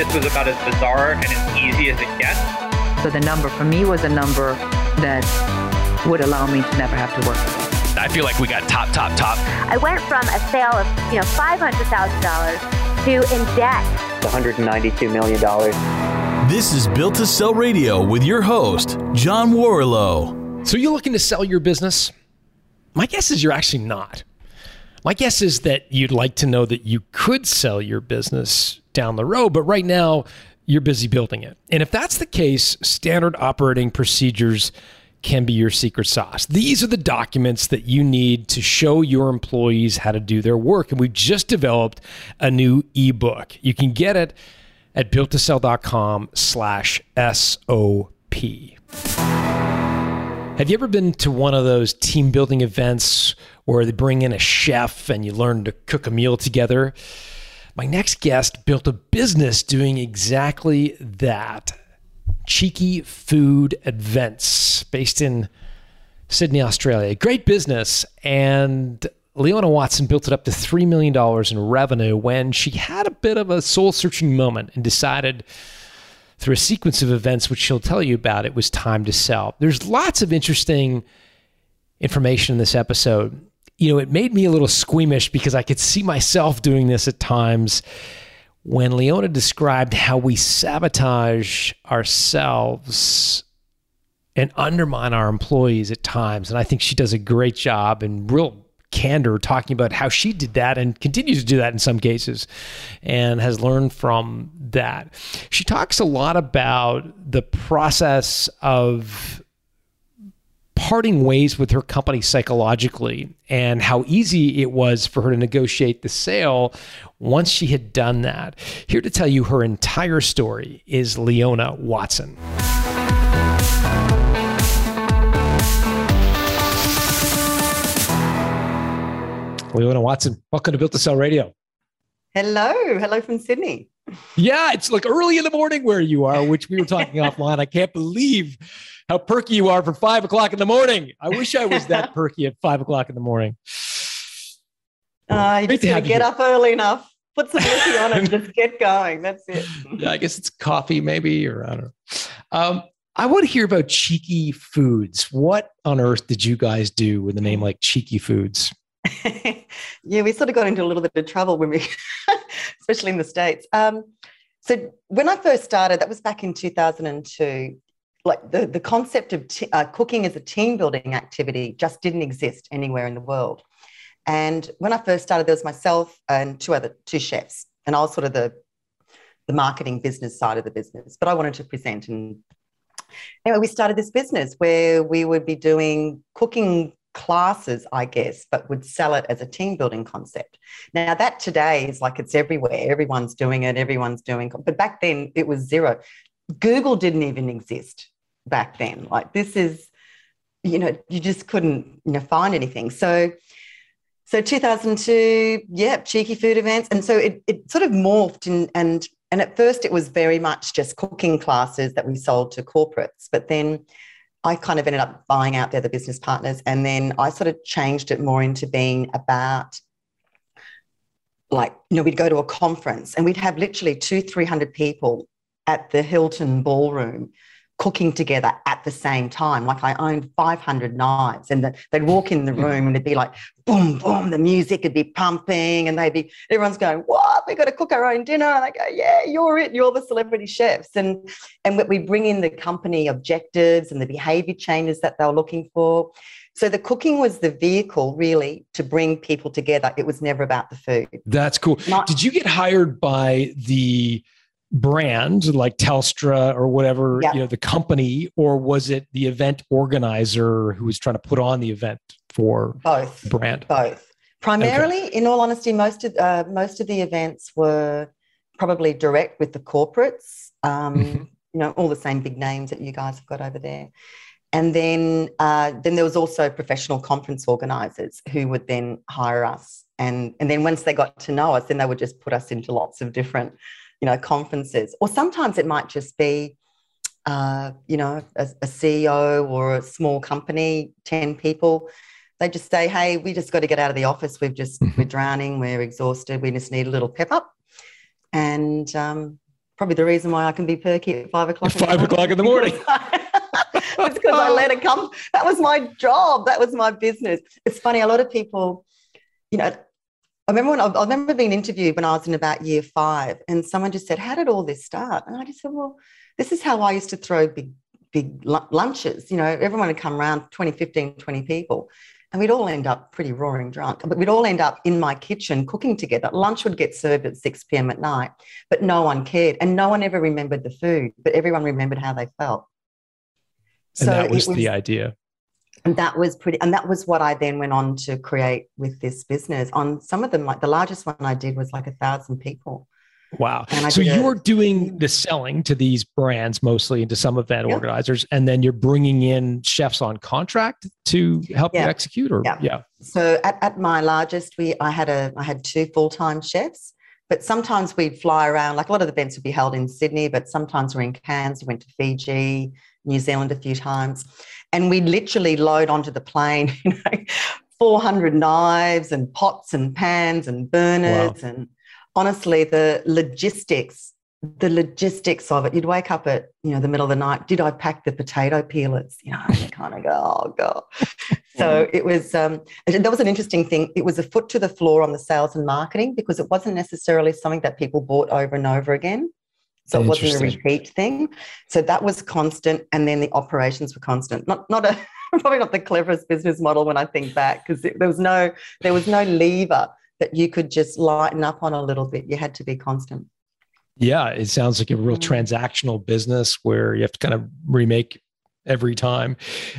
this was about as bizarre and as easy as it gets. So the number for me was a number that would allow me to never have to work again. I feel like we got top, top, top. I went from a sale of, you know, $500,000 to in debt. $192 million. This is Built to Sell Radio with your host, John Warrillow. So you're looking to sell your business? My guess is you're actually not. My guess is that you'd like to know that you could sell your business down the road, but right now you're busy building it. And if that's the case, standard operating procedures can be your secret sauce. These are the documents that you need to show your employees how to do their work. And we've just developed a new ebook. You can get it at builttosell.com slash SOP. Have you ever been to one of those team building events where they bring in a chef and you learn to cook a meal together? My next guest built a business doing exactly that. Cheeky Food Events, based in Sydney, Australia. Great business. And Leona Watson built it up to $3 million in revenue when she had a bit of a soul searching moment and decided through a sequence of events, which she'll tell you about, it was time to sell. There's lots of interesting information in this episode. You know, it made me a little squeamish because I could see myself doing this at times when Leona described how we sabotage ourselves and undermine our employees at times. And I think she does a great job and real candor talking about how she did that and continues to do that in some cases and has learned from that. She talks a lot about the process of parting ways with her company psychologically and how easy it was for her to negotiate the sale once she had done that. Here to tell you her entire story is Leona Watson. Leona Watson, welcome to Built to Sell Radio. Hello, hello from Sydney. Yeah, it's like early in the morning where you are, which we were talking offline. I can't believe how perky you are for five o'clock in the morning. I wish I was that perky at five o'clock in the morning. Uh, you just gotta get up early enough, put some whiskey on and just get going. That's it. yeah, I guess it's coffee, maybe, or I don't know. Um, I want to hear about Cheeky Foods. What on earth did you guys do with a name like Cheeky Foods? yeah, we sort of got into a little bit of trouble when we, especially in the States. Um, so when I first started, that was back in 2002, like the, the concept of t- uh, cooking as a team building activity just didn't exist anywhere in the world. And when I first started, there was myself and two other two chefs, and I was sort of the the marketing business side of the business. But I wanted to present, and anyway, we started this business where we would be doing cooking classes, I guess, but would sell it as a team building concept. Now, that today is like it's everywhere. Everyone's doing it, everyone's doing but back then it was zero. Google didn't even exist back then. Like this is, you know, you just couldn't, you know, find anything. So so 2002, yeah, cheeky food events. And so it, it sort of morphed and and and at first it was very much just cooking classes that we sold to corporates, but then I kind of ended up buying out the other business partners. And then I sort of changed it more into being about like, you know, we'd go to a conference and we'd have literally two, 300 people at the Hilton ballroom cooking together at the same time. Like I owned 500 knives and the, they'd walk in the hmm. room and it'd be like, boom, boom, the music would be pumping and they'd be, everyone's going, what? We got to cook our own dinner. And I go, yeah, you're it. You're the celebrity chefs. And, and we bring in the company objectives and the behavior changes that they're looking for. So the cooking was the vehicle really to bring people together. It was never about the food. That's cool. Not- Did you get hired by the, brand like Telstra or whatever, yeah. you know, the company, or was it the event organizer who was trying to put on the event for both brand? Both. Primarily, okay. in all honesty, most of uh, most of the events were probably direct with the corporates. Um, mm-hmm. You know, all the same big names that you guys have got over there. And then, uh, then there was also professional conference organisers who would then hire us, and and then once they got to know us, then they would just put us into lots of different you know, conferences. Or sometimes it might just be, uh, you know, a, a, CEO or a small company, 10 people. They just say, hey, we just got to get out of the office. We've just, mm-hmm. we're drowning, we're exhausted, we just need a little pep up. And um, probably the reason why I can be perky at five o'clock. At five o'clock in the morning. it's because I let it come. That was my job. That was my business. It's funny. A lot of people, you know, I remember when I, I remember being interviewed when I was in about year five, and someone just said, "How did all this start?" And I just said, "Well, this is how I used to throw big, big lunches. You know, everyone would come around, 20, 15, 20 people." And we'd all end up pretty roaring drunk, but we'd all end up in my kitchen cooking together. Lunch would get served at 6 p.m. at night, but no one cared. And no one ever remembered the food, but everyone remembered how they felt. And so that was, was the idea. And that was pretty, and that was what I then went on to create with this business. On some of them, like the largest one I did was like a thousand people. Wow. So you're doing the selling to these brands mostly and to some event yeah. organizers, and then you're bringing in chefs on contract to help yeah. you execute or yeah. yeah. So at, at my largest, we I had a I had two full-time chefs, but sometimes we'd fly around, like a lot of the events would be held in Sydney, but sometimes we're in Cairns, we went to Fiji, New Zealand a few times. And we literally load onto the plane, you know, 400 knives and pots and pans and burners wow. and honestly, the logistics, the logistics of it, you'd wake up at, you know, the middle of the night. Did I pack the potato peelers? You know, you kind of go, oh God. so it was, um, that was an interesting thing. It was a foot to the floor on the sales and marketing because it wasn't necessarily something that people bought over and over again. So it wasn't a repeat thing. So that was constant. And then the operations were constant. Not, not a, probably not the cleverest business model when I think back because there was no, there was no lever that you could just lighten up on a little bit. You had to be constant. Yeah, it sounds like a real mm. transactional business where you have to kind of remake every time.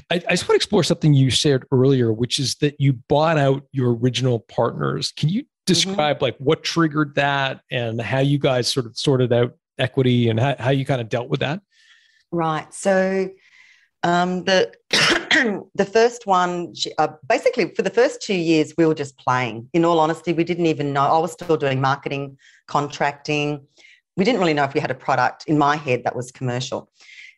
I, I, just want to explore something you shared earlier, which is that you bought out your original partners. Can you mm-hmm. describe mm-hmm. like what triggered that and how you guys sort of sorted out equity and how, how you kind of dealt with that? Right. So um, the the first one, uh, basically, for the first two years, we were just playing. In all honesty, we didn't even know. I was still doing marketing, contracting. We didn't really know if we had a product in my head that was commercial.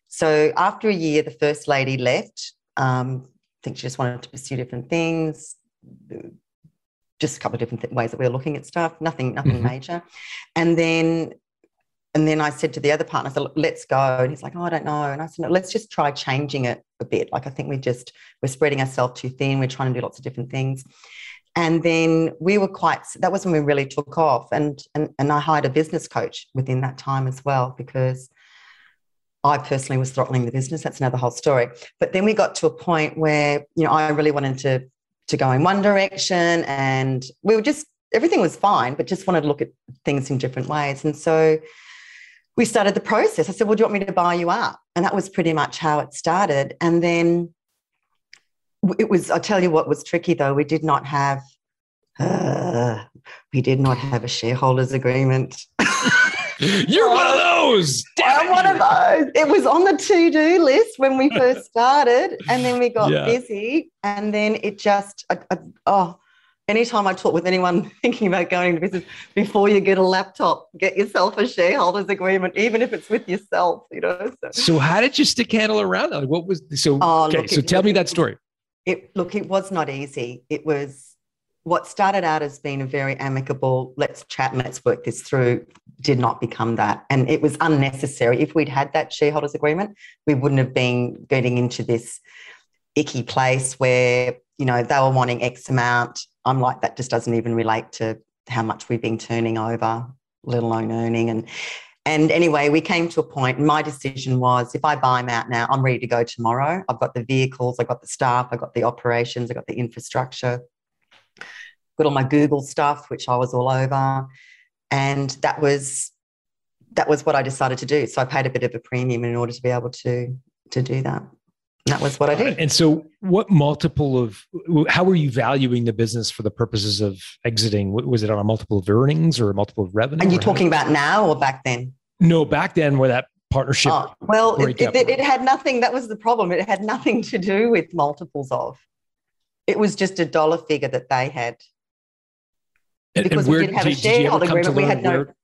So after a year, the first lady left. Um, I think she just wanted to pursue different things, just a couple of different th- ways that we were looking at stuff. Nothing, nothing mm-hmm. major. And then and then I said to the other partner, I said, let's go. And he's like, oh, I don't know. And I said, no, let's just try changing it a bit. Like, I think we just, we're spreading ourselves too thin. We're trying to do lots of different things. And then we were quite, that was when we really took off. And, and, and I hired a business coach within that time as well, because I personally was throttling the business. That's another whole story. But then we got to a point where, you know, I really wanted to, to go in one direction and we were just, everything was fine, but just wanted to look at things in different ways. And so, we started the process. I said, Well, do you want me to buy you up? And that was pretty much how it started. And then it was, I'll tell you what was tricky though. We did not have, uh, we did not have a shareholders agreement. You're one of those. Damn I'm one of those. It was on the to do list when we first started, and then we got yeah. busy, and then it just, uh, uh, oh, anytime I talk with anyone thinking about going into business, before you get a laptop, get yourself a shareholders agreement, even if it's with yourself, you know. So, so how did you stick handle around that? what was so? Oh, okay, look, so it, tell look, me that story. It look, it was not easy. It was what started out as being a very amicable, let's chat and let's work this through, did not become that. And it was unnecessary. If we'd had that shareholders agreement, we wouldn't have been getting into this icky place where, you know, they were wanting X amount I'm like, that just doesn't even relate to how much we've been turning over, let alone earning. And and anyway, we came to a point. My decision was if I buy them out now, I'm ready to go tomorrow. I've got the vehicles, I've got the staff, I've got the operations, I've got the infrastructure, got all my Google stuff, which I was all over. And that was that was what I decided to do. So I paid a bit of a premium in order to be able to to do that that was what I did. And so, what multiple of how were you valuing the business for the purposes of exiting? Was it on a multiple of earnings or a multiple of revenue? Are you talking about now or back then? No, back then, where that partnership. Oh, well, it, it, it, had nothing. That was the problem. It had nothing to do with multiples of. It was just a dollar figure that they had. Because and where, we didn't have did, a shareholder agreement. We had no. Where,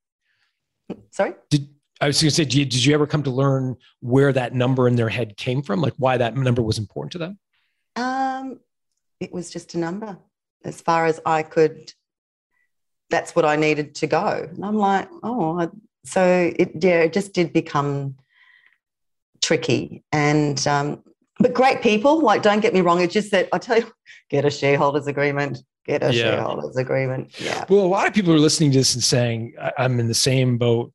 sorry. Did I was going to say, did you, did you ever come to learn where that number in their head came from? Like why that number was important to them? Um, it was just a number. As far as I could, that's what I needed to go. And I'm like, oh, I, so it yeah, it just did become tricky. And um, but great people. Like, don't get me wrong. It's just that I tell you, get a shareholders agreement. Get a Yeah. shareholders agreement. Yeah. Well, a lot of people are listening to this and saying, I- "I'm in the same boat.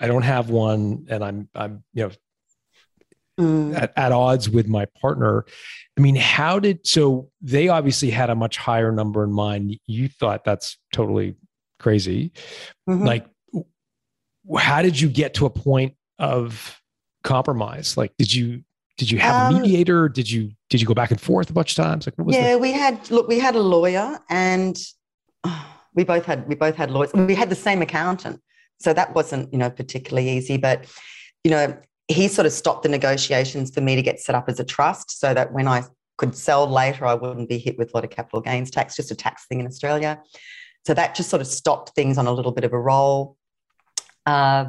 I don't have one, and I'm I'm you know Mm. at, at odds with my partner." I mean, how did so? They obviously had a much higher number in mind. You thought that's totally crazy. Mhm. Like, how did you get to a point of compromise? Like, did you did you have a Um, mediator? Did you did you go back and forth a bunch of times? Like, what was yeah, the, we had look, we had a lawyer, and uh, we both had we both had lawyers. We had the same accountant, so that wasn't you know particularly easy. But you know, he sort of stopped the negotiations for me to get set up as a trust, so that when I could sell later, I wouldn't be hit with a lot of capital gains tax, just a tax thing in Australia. So that just sort of stopped things on a little bit of a roll. Uh,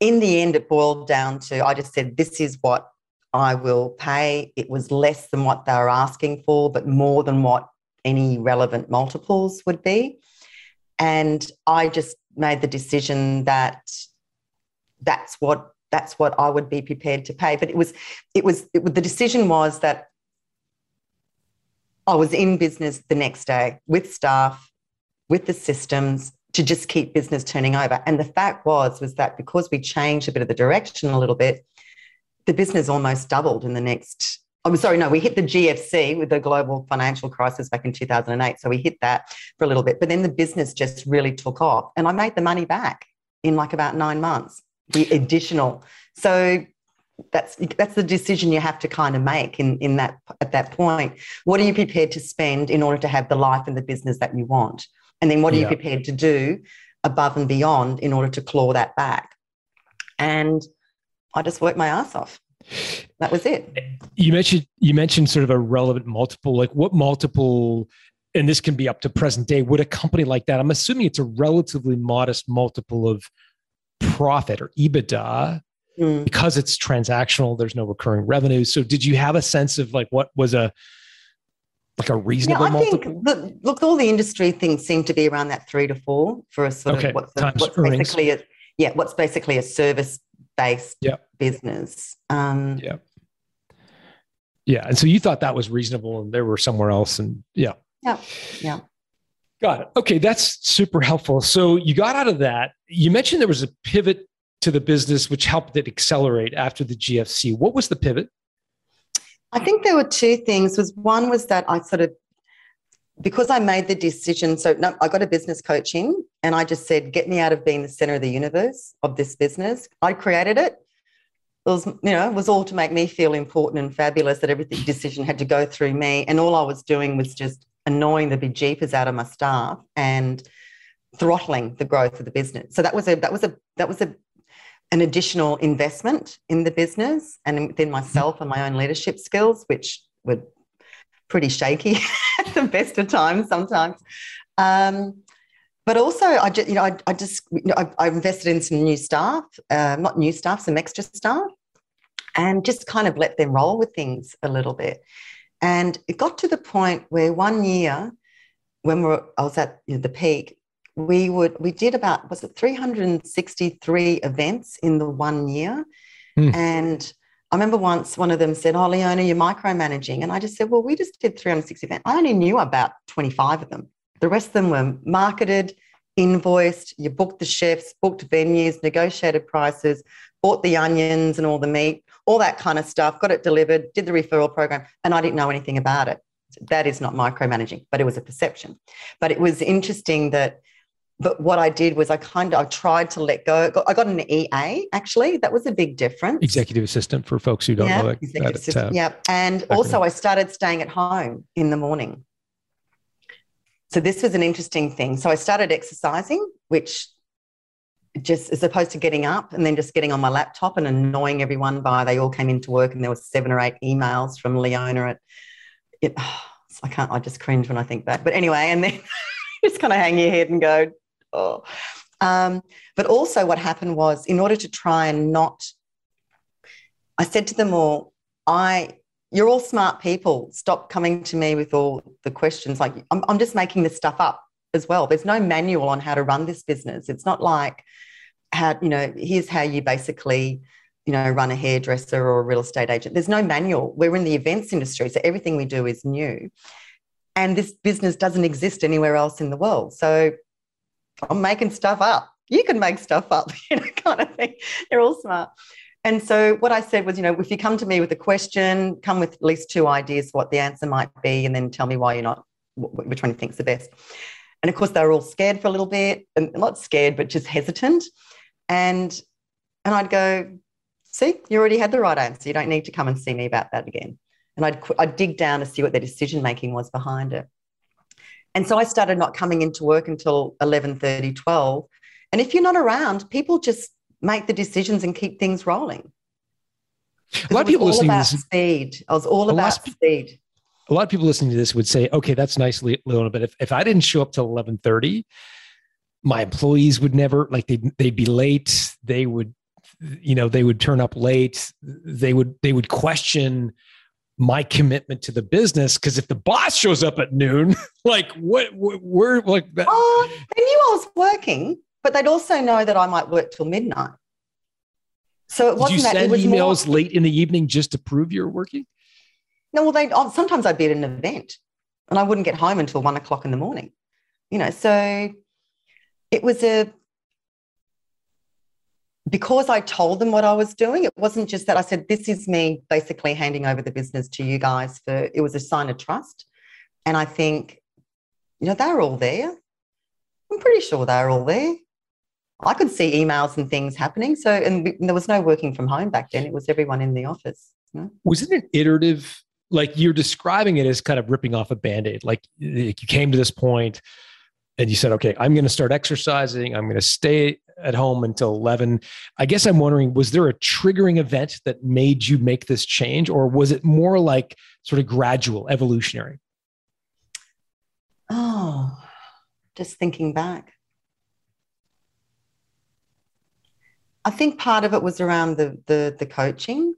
in the end, it boiled down to I just said, This is what I will pay. It was less than what they were asking for, but more than what any relevant multiples would be. And I just made the decision that that's what that's what I would be prepared to pay. But it was it was it, was- the decision was that I was in business the next day with staff, with the systems to just keep business turning over. And the fact was was that because we changed a bit of the direction a little bit, the business almost doubled in the next. I'm sorry, no, we hit the GFC with the global financial crisis back in 2008. So we hit that for a little bit, but then the business just really took off, and I made the money back in like about nine months. The additional, so that's that's the decision you have to kind of make in in that at that point. What are you prepared to spend in order to have the life and the business that you want, and then what are Yeah. you prepared to do above and beyond in order to claw that back? And I just worked my ass off. That was it. you mentioned you mentioned sort of a relevant multiple like what multiple and this can be up to present day would a company like that i'm assuming it's a relatively modest multiple of profit or ebitda Mm. because it's transactional there's no recurring revenue so did you have a sense of like what was a like a Yeah, reasonable I multiple think the, look, all the industry things seem to be around that three to four for a sort Okay, of what's, a, what's basically a yeah, what's basically a service based Yeah. business. Um, yeah yeah and so you thought that was reasonable and they were somewhere else and yeah Yeah, yeah. Got it. Okay, that's super helpful. So you got out of that. You mentioned there was a pivot to the business which helped it accelerate after the GFC. What was the pivot? I think there were two things. Was one was that I sort of because I made the decision. So no, I got a business coach in, and I just said, "Get me out of being the center of the universe of this business." I created it. It was, you know, it was all to make me feel important and fabulous. That everything decision had to go through me, and all I was doing was just annoying the bejeepers out of my staff and throttling the growth of the business. So that was a that was a that was a an additional investment in the business and within myself and my own leadership skills, which were pretty shaky at the best of times sometimes. Um, but also, I just, you know, I, I just, you know, I, I invested in some new staff, uh, not new staff, some extra staff, and just kind of let them roll with things a little bit. And it got to the point where one year, when we were, I was at you know, the peak, we would we did about was it 363 events in the one year Hmm. and i remember once one of them said oh leona you're micromanaging. And i just said well we just did 360 events. I only knew about 25 of them. The rest of them were marketed invoiced you booked the chefs booked venues negotiated prices bought the onions and all the meat all that kind of stuff got it delivered did the referral program and i didn't know anything about it. That is not micromanaging but it was a perception. But it was interesting that but what I did was I kind of I tried to let go. I got an EA actually. That was a big difference. Executive assistant for folks who don't yeah, know it. executive assistant. uh, yeah, and acronym. also I started staying at home in the morning. So this was an interesting thing. So I started exercising, which just as opposed to getting up and then just getting on my laptop and annoying everyone by they all came into work and there was seven or eight emails from Leona at it. I can't. I just cringe when I think back. But anyway, and then just kind of hang your head and go, oh. Um, but also, what happened was, in order to try and not, I said to them all, I, you're all smart people. Stop coming to me with all the questions. Like, I'm, I'm just making this stuff up. as well. There's no manual on how to run this business. It's not like how, you know, here's how you basically, you know, run a hairdresser or a real estate agent. There's no manual. We're in the events industry, so everything we do is new. And this business doesn't exist anywhere else in the world. So I'm making stuff up. You can make stuff up, you know, kind of thing. They're all smart. And so what I said was, you know, if you come to me with a question, come with at least two ideas what the answer might be, and then tell me why you're not, which one you think's the best. And of course, they were all scared for a little bit, and not scared, but just hesitant. And and I'd go, see, you already had the right answer. You don't need to come and see me about that again. And I'd I'd dig down to see what their decision making was behind it. And so I started not coming into work until 11, 30, 12. And if you're not around, people just make the decisions and keep things rolling. A lot of people listening to this, speed. I was all about speed. A lot of people listening to this would say, okay, that's nice, Leona, but if, if I didn't show up till 1130, my employees would never, like they'd, they'd be late. They would, you know, they would turn up late. They would, they would question my commitment to the business because if the boss shows up at noon, like what, what we're like that. Oh, they knew I was working but they'd also know that I might work till midnight. So it wasn't Did you that send it was emails more, late in the evening just to prove you're working? No, well, they oh, sometimes I'd be at an event and I wouldn't get home until one o'clock in the morning. You know, so it was a because I told them what I was doing, it wasn't just that I said, This is me basically handing over the business to you guys for it was a sign of trust. And I think, you know, they're all there. I'm pretty sure they're all there. I could see emails and things happening. So, and, we, and there was no working from home back then. It was everyone in the office. You? Was it an iterative, like you're describing it as kind of ripping off a band aid? Like you came to this point and you said, okay, I'm going to start exercising. I'm going to stay at home until 11. I guess I'm wondering, was there a triggering event that made you make this change, or was it more like sort of gradual, evolutionary? Oh, just thinking back. I think part of it was around the the, the coaching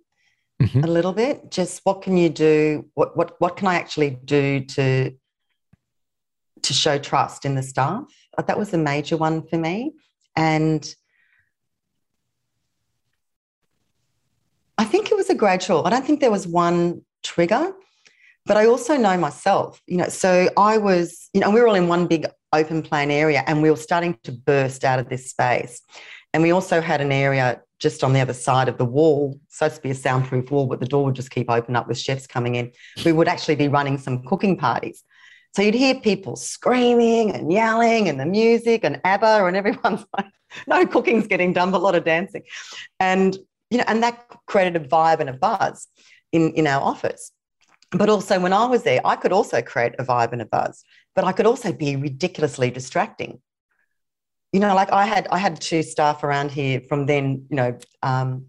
mm-hmm. a little bit. Just what can you do? What what what can I actually do to to show trust in the staff? That was a major one for me, and I think it was a gradual. I don't think there was one trigger, but I also know myself. You know, so I was. You know, we were all in one big open plan area, and we were starting to burst out of this space. And we also had an area just on the other side of the wall, supposed to be a soundproof wall, but the door would just keep opening up with chefs coming in. We would actually be running some cooking parties. So you'd hear people screaming and yelling and the music and ABBA and everyone's like, no cooking's getting done, but a lot of dancing. And, you know, and that created a vibe and a buzz in, in our office. But also when I was there, I could also create a vibe and a buzz, but I could also be ridiculously distracting you know, like I had I had two staff around here from then, you know, um,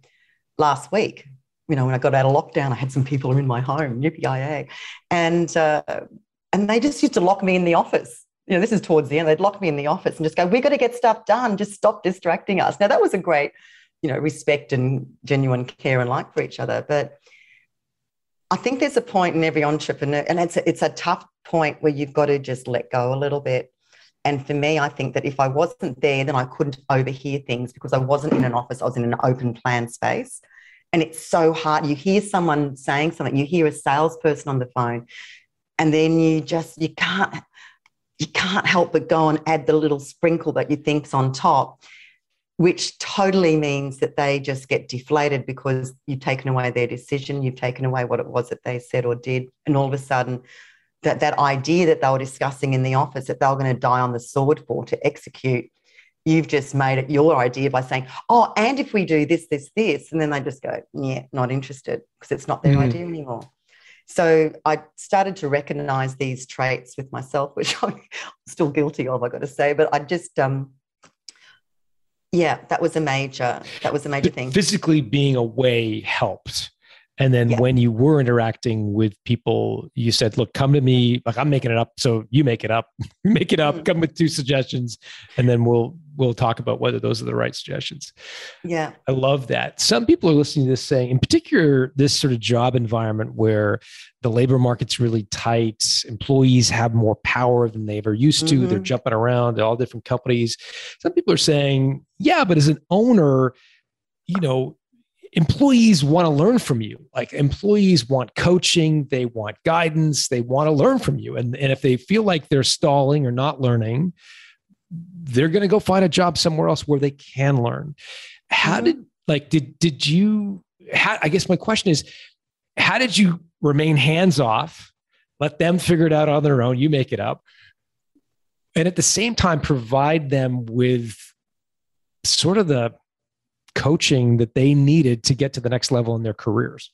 last week. You know, when I got out of lockdown, I had some people in my home, yippee and uh, and they just used to lock me in the office. You know, this is towards the end. They'd lock me in the office and just go, "We've got to get stuff done. Just stop distracting us." Now that was a great, you know, respect and genuine care and like for each other. But I think there's a point in every entrepreneur, and it's a, it's a tough point where you've got to just let go a little bit and for me, I think that if I wasn't there, then I couldn't overhear things because I wasn't in an office, I was in an open plan space. And it's so hard. You hear someone saying something, you hear a salesperson on the phone, and then you just you can't you can't help but go and add the little sprinkle that you think's on top, which totally means that they just get deflated because you've taken away their decision, you've taken away what it was that they said or did, and all of a sudden that that idea that they were discussing in the office that they were going to die on the sword for to execute you've just made it your idea by saying oh and if we do this this this and then they just go yeah not interested because it's not their mm. idea anymore so i started to recognize these traits with myself which i'm still guilty of i got to say but i just um yeah that was a major that was a major thing. physically being away helped And then Yeah. when you were interacting with people, you said, look, come to me. Like I'm making it up. So you make it up. make it up. Mhm. Come with two suggestions. And then we'll we'll talk about whether those are the right suggestions. Yeah. I love that. Some people are listening to this saying, in particular, this sort of job environment where the labor market's really tight, employees have more power than they ever used to. They're Mhm. jumping around to all different companies. Some people are saying, yeah, but as an owner, you know, employees want to learn from you. Like employees want coaching, they want guidance, they want to learn from you. And, and if they feel like they're stalling or not learning, they're going to go find a job somewhere else where they can learn. How Mhm. did like did did you how, I guess my question is how did you remain hands off, let them figure it out on their own, you make it up, and at the same time provide them with sort of the coaching that they needed to get to the next level in their careers?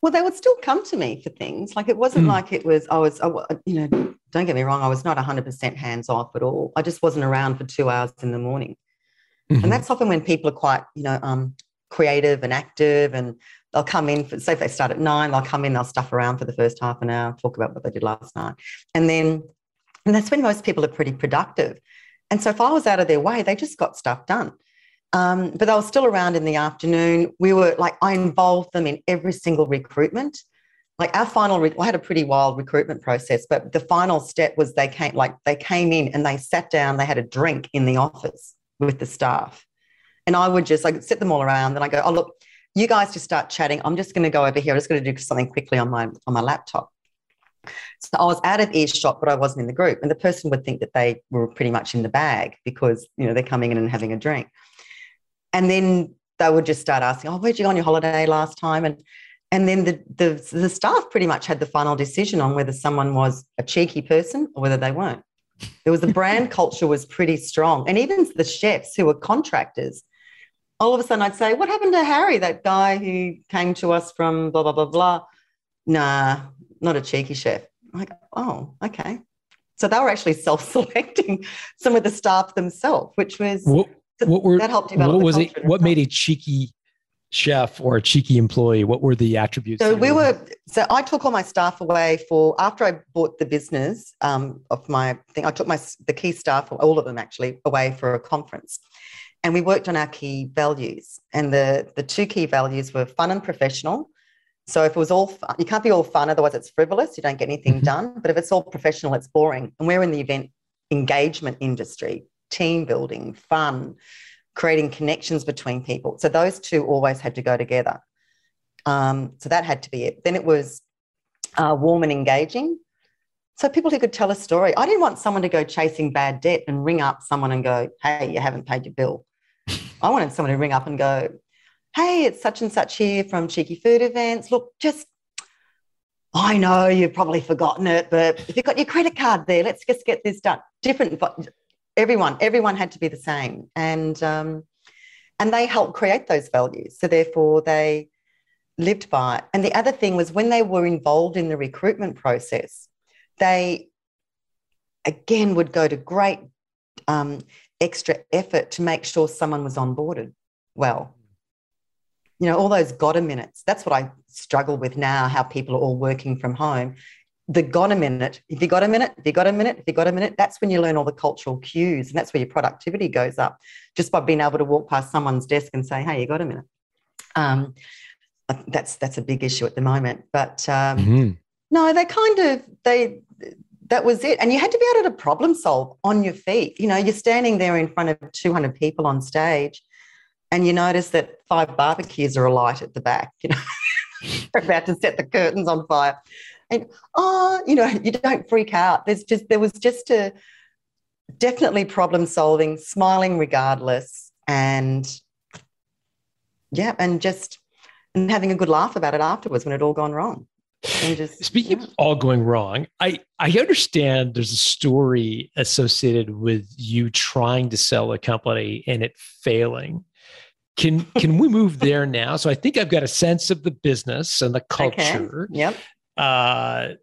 Well, they would still come to me for things. Like it wasn't Mm. like it was, I was, I you know, don't get me wrong, I was not 100% hands off at all. I just wasn't around for two hours in the morning. Mhm. And that's often when people are quite, you know, um, creative and active and they'll come in, for, say if they start at nine, they'll come in, they'll stuff around for the first half an hour, talk about what they did last night. And then, and that's when most people are pretty productive. And so if I was out of their way, they just got stuff done. Um, but they were still around in the afternoon. We were like, I involved them in every single recruitment. Like our final, re- I had a pretty wild recruitment process, but the final step was they came, like they came in and they sat down, they had a drink in the office with the staff. And I would just, could sit them all around and I go, oh, look, you guys just start chatting. I'm just going to go over here. I'm just going to do something quickly on my, on my laptop. So I was out of earshot, but I wasn't in the group. And the person would think that they were pretty much in the bag because, you know, they're coming in and having a drink. And then they would just start asking, oh, where'd you go on your holiday last time? And and then the, the the staff pretty much had the final decision on whether someone was a cheeky person or whether they weren't. There was the brand culture was pretty strong. And even the chefs who were contractors, all of a sudden I'd say, What happened to Harry, that guy who came to us from blah, blah, blah, blah? Nah, not a cheeky chef. I'm like, oh, okay. So they were actually self-selecting some of the staff themselves, which was What, what were that helped develop what was it? What made a cheeky chef or a cheeky employee? What were the attributes? So we were. So I took all my staff away for after I bought the business um, of my thing. I took my the key staff, all of them actually, away for a conference, and we worked on our key values. And the the two key values were fun and professional. So if it was all fun, you can't be all fun, otherwise it's frivolous. You don't get anything Mhm. done. But if it's all professional, it's boring. And we're in the event engagement industry, team building, fun, creating connections between people. So those two always had to go together. Um, so that had to be it. Then it was uh, warm and engaging. So people who could tell a story. I didn't want someone to go chasing bad debt and ring up someone and go, "Hey, you haven't paid your bill." I wanted someone to ring up and go, "Hey, it's such and such here from Cheeky Food Events. Look, just I know you've probably forgotten it, but if you've got your credit card there, let's just get this done." Different, everyone, everyone had to be the same, and um, and they helped create those values. So therefore, they lived by it. And the other thing was when they were involved in the recruitment process, they again would go to great um, extra effort to make sure someone was onboarded well. You know, all those got a minutes. That's what I struggle with now, how people are all working from home. The got a minute, if you got a minute, if you got a minute, if you got a minute, that's when you learn all the cultural cues and that's where your productivity goes up just by being able to walk past someone's desk and say, hey, you got a minute. Um, that's that's a big issue at the moment. But um, Mhm. no, they kind of they that was it. And you had to be able to problem solve on your feet. You know, you're standing there in front of 200 people on stage, and you notice that five barbecues are alight at the back. You know, they're about to set the curtains on fire, and oh, you know, you don't freak out. There's just there was just a definitely problem solving, smiling regardless, and yeah, and just and having a good laugh about it afterwards when it all gone wrong. And just Speaking yeah. of all going wrong, I, I understand there's a story associated with you trying to sell a company and it failing. Can can we move there now? So I think I've got a sense of the business and the Okay. culture. Yep. Uh,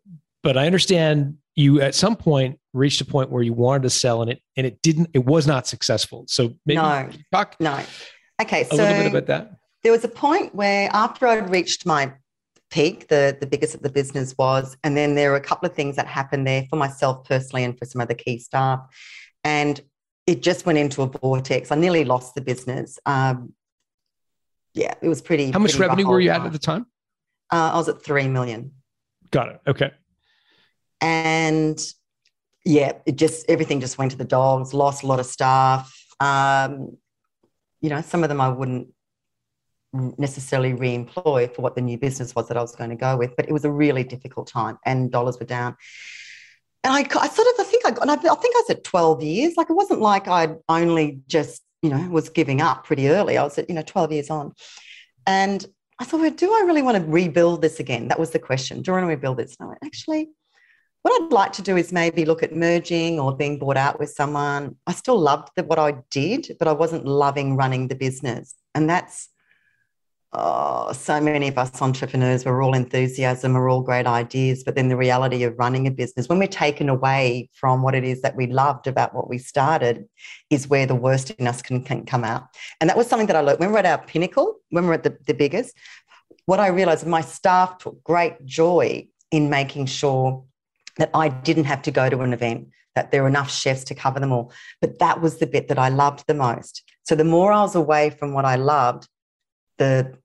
but I understand you at some point reached a point where you wanted to sell and it and it didn't it was not successful. So maybe No. talk No. Okay. a So little bit about that. there was a point where after I'd reached my peak, the, the biggest that the business was. And then there were a couple of things that happened there for myself personally and for some other key staff. And it just went into a vortex. I nearly lost the business. Um, yeah, it was pretty. How much pretty revenue were you at at the time? Uh, I was at 3 million. Got it. Okay. and yeah, it just everything just went to the dogs. Lost a lot of staff. Um, you know, some of them I wouldn't necessarily re-employ for what the new business was that I was going to go with. But it was a really difficult time, and dollars were down. And I, I sort of, I think I, got, and I, I think I was at twelve years. Like it wasn't like I'd only just, you know, was giving up pretty early. I was at, you know, twelve years on, and I thought, well, do I really want to rebuild this again? That was the question. Do I want to rebuild this? Went, actually, what I'd like to do is maybe look at merging or being bought out with someone. I still loved the, what I did, but I wasn't loving running the business. And that's, oh, so many of us entrepreneurs, we're all enthusiasm, we're all great ideas. But then the reality of running a business, when we're taken away from what it is that we loved about what we started, is where the worst in us can, can come out. And that was something that I learned when we're at our pinnacle, when we're at the, the biggest. What I realized, my staff took great joy in making sure that I didn't have to go to an event, that there were enough chefs to cover them all. But that was the bit that I loved the most. So the more I was away from what I loved, the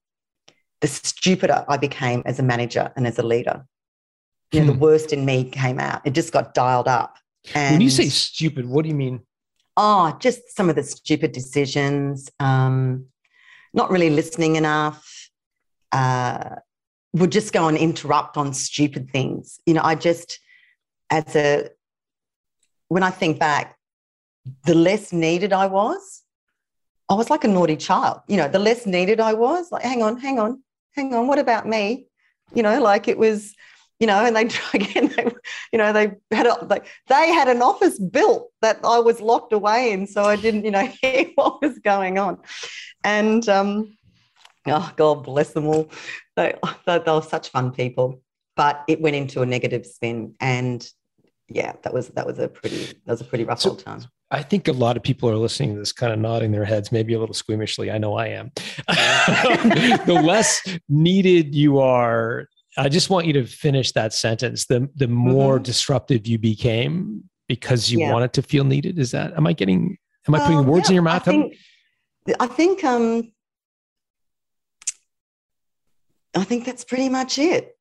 the stupider I became as a manager and as a leader. You know, Hmm. the worst in me came out. It just got dialed up. And when you say stupid, what do you mean? oh, just some of the stupid decisions, um, not really listening enough, uh, would just go and interrupt on stupid things. You know, I just, as a, when I think back, the less needed I was, I was like a naughty child. You know, the less needed I was, like, hang on, hang on, hang on, what about me? You know, like it was, you know, and they again, they, you know, they had a, like they had an office built that I was locked away in, so I didn't, you know, hear what was going on. And um, oh, God bless them all. They, they, they were such fun people, but it went into a negative spin, and yeah, that was that was a pretty that was a pretty rough So- old time. I think a lot of people are listening to this kind of nodding their heads, maybe a little squeamishly. I know I am. the less needed you are, I just want you to finish that sentence. The the more disruptive you became because you Mm-hmm. Yeah. wanted to feel needed. Is that am I getting am I putting Well, words in your mouth? I think, I think um, I think that's pretty much it.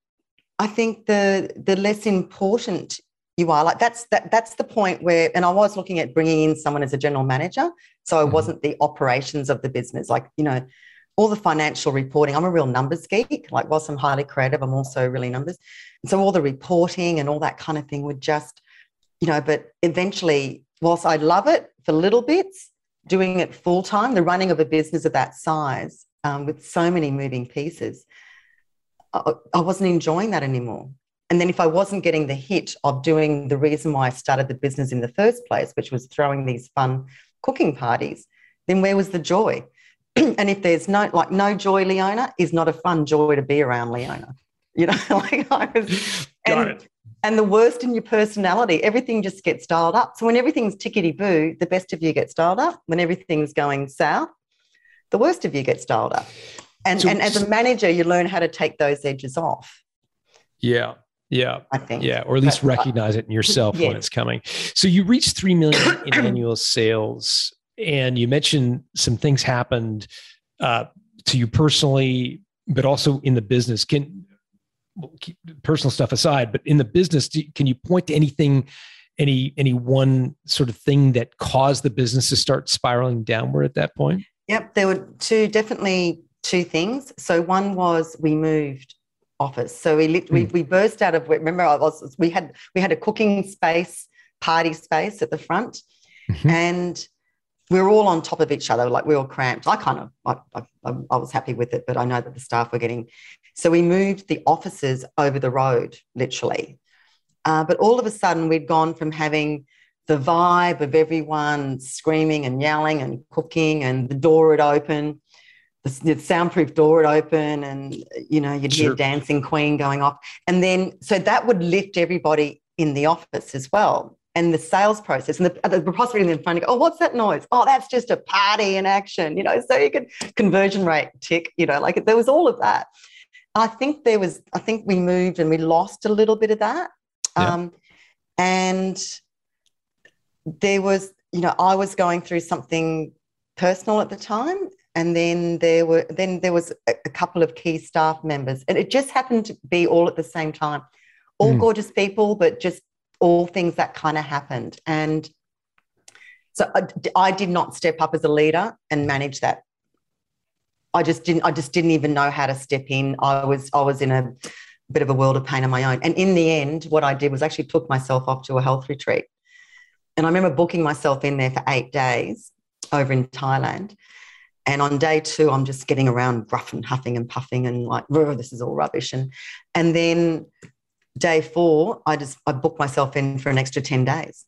I think the the less important you are, like that's that that's the point where, and I was looking at bringing in someone as a general manager, so I Mhm. wasn't the operations of the business, like you know. All the financial reporting. I'm a real numbers geek. Like, whilst I'm highly creative, I'm also really numbers. And so, all the reporting and all that kind of thing would just, you know, but eventually, whilst I love it for little bits, doing it full time, the running of a business of that size um, with so many moving pieces, I, I wasn't enjoying that anymore. And then if I wasn't getting the hit of doing the reason why I started the business in the first place, which was throwing these fun cooking parties, then where was the joy? and if there's no like no joy, Leona is not a fun joy to be around Leona. You know, like I was and, it. and the worst in your personality, everything just gets dialed up. So when everything's tickety boo, the best of you gets dialed up. When everything's going south, the worst of you gets dialed up. And, So- and as a manager, you learn how to take those edges off, Yeah. Yeah. I think. Yeah. Or at least But, uh, recognize it in yourself when it's coming. So you reached 3 million in annual sales and you mentioned some things happened uh, to you personally, but also in the business. Can well, personal stuff aside, but in the business, do, can you point to anything, any, any one sort of thing that caused the business to start spiraling downward at that point? Yep, there were two, definitely two things. So one was we moved office. So we lit, we, we burst out of. Remember, I was we had we had a cooking space, party space at the front, Mhm. and we were all on top of each other, like we were cramped. I kind of I, I, I was happy with it, but I know that the staff were getting. So we moved the offices over the road, literally. Uh, but all of a sudden, we'd gone from having the vibe of everyone screaming and yelling and cooking, and the door had open, the, the soundproof door would open, and you know you'd Sure. hear Dancing Queen going off, and then so that would lift everybody in the office as well. And the sales process and the, the prospect in the front, go, oh, what's that noise? Oh, that's just a party in action, you know. So you could conversion rate tick, you know, like there was all of that. I think there was, I think we moved and we lost a little bit of that. Yeah. Um, and there was, you know, I was going through something personal at the time. And then there were, then there was a, a couple of key staff members, and it just happened to be all at the same time. All Mm. gorgeous people, but just all things that kind of happened. And so I, I did not step up as a leader and manage that. I just didn't. I just didn't even know how to step in. I was. I was in a bit of a world of pain on my own. And in the end, what I did was actually took myself off to a health retreat. And I remember booking myself in there for eight days over in Thailand. And on day two, I'm just getting around rough and huffing and puffing and like, this is all rubbish. And and then day four, I just I booked myself in for an extra 10 days.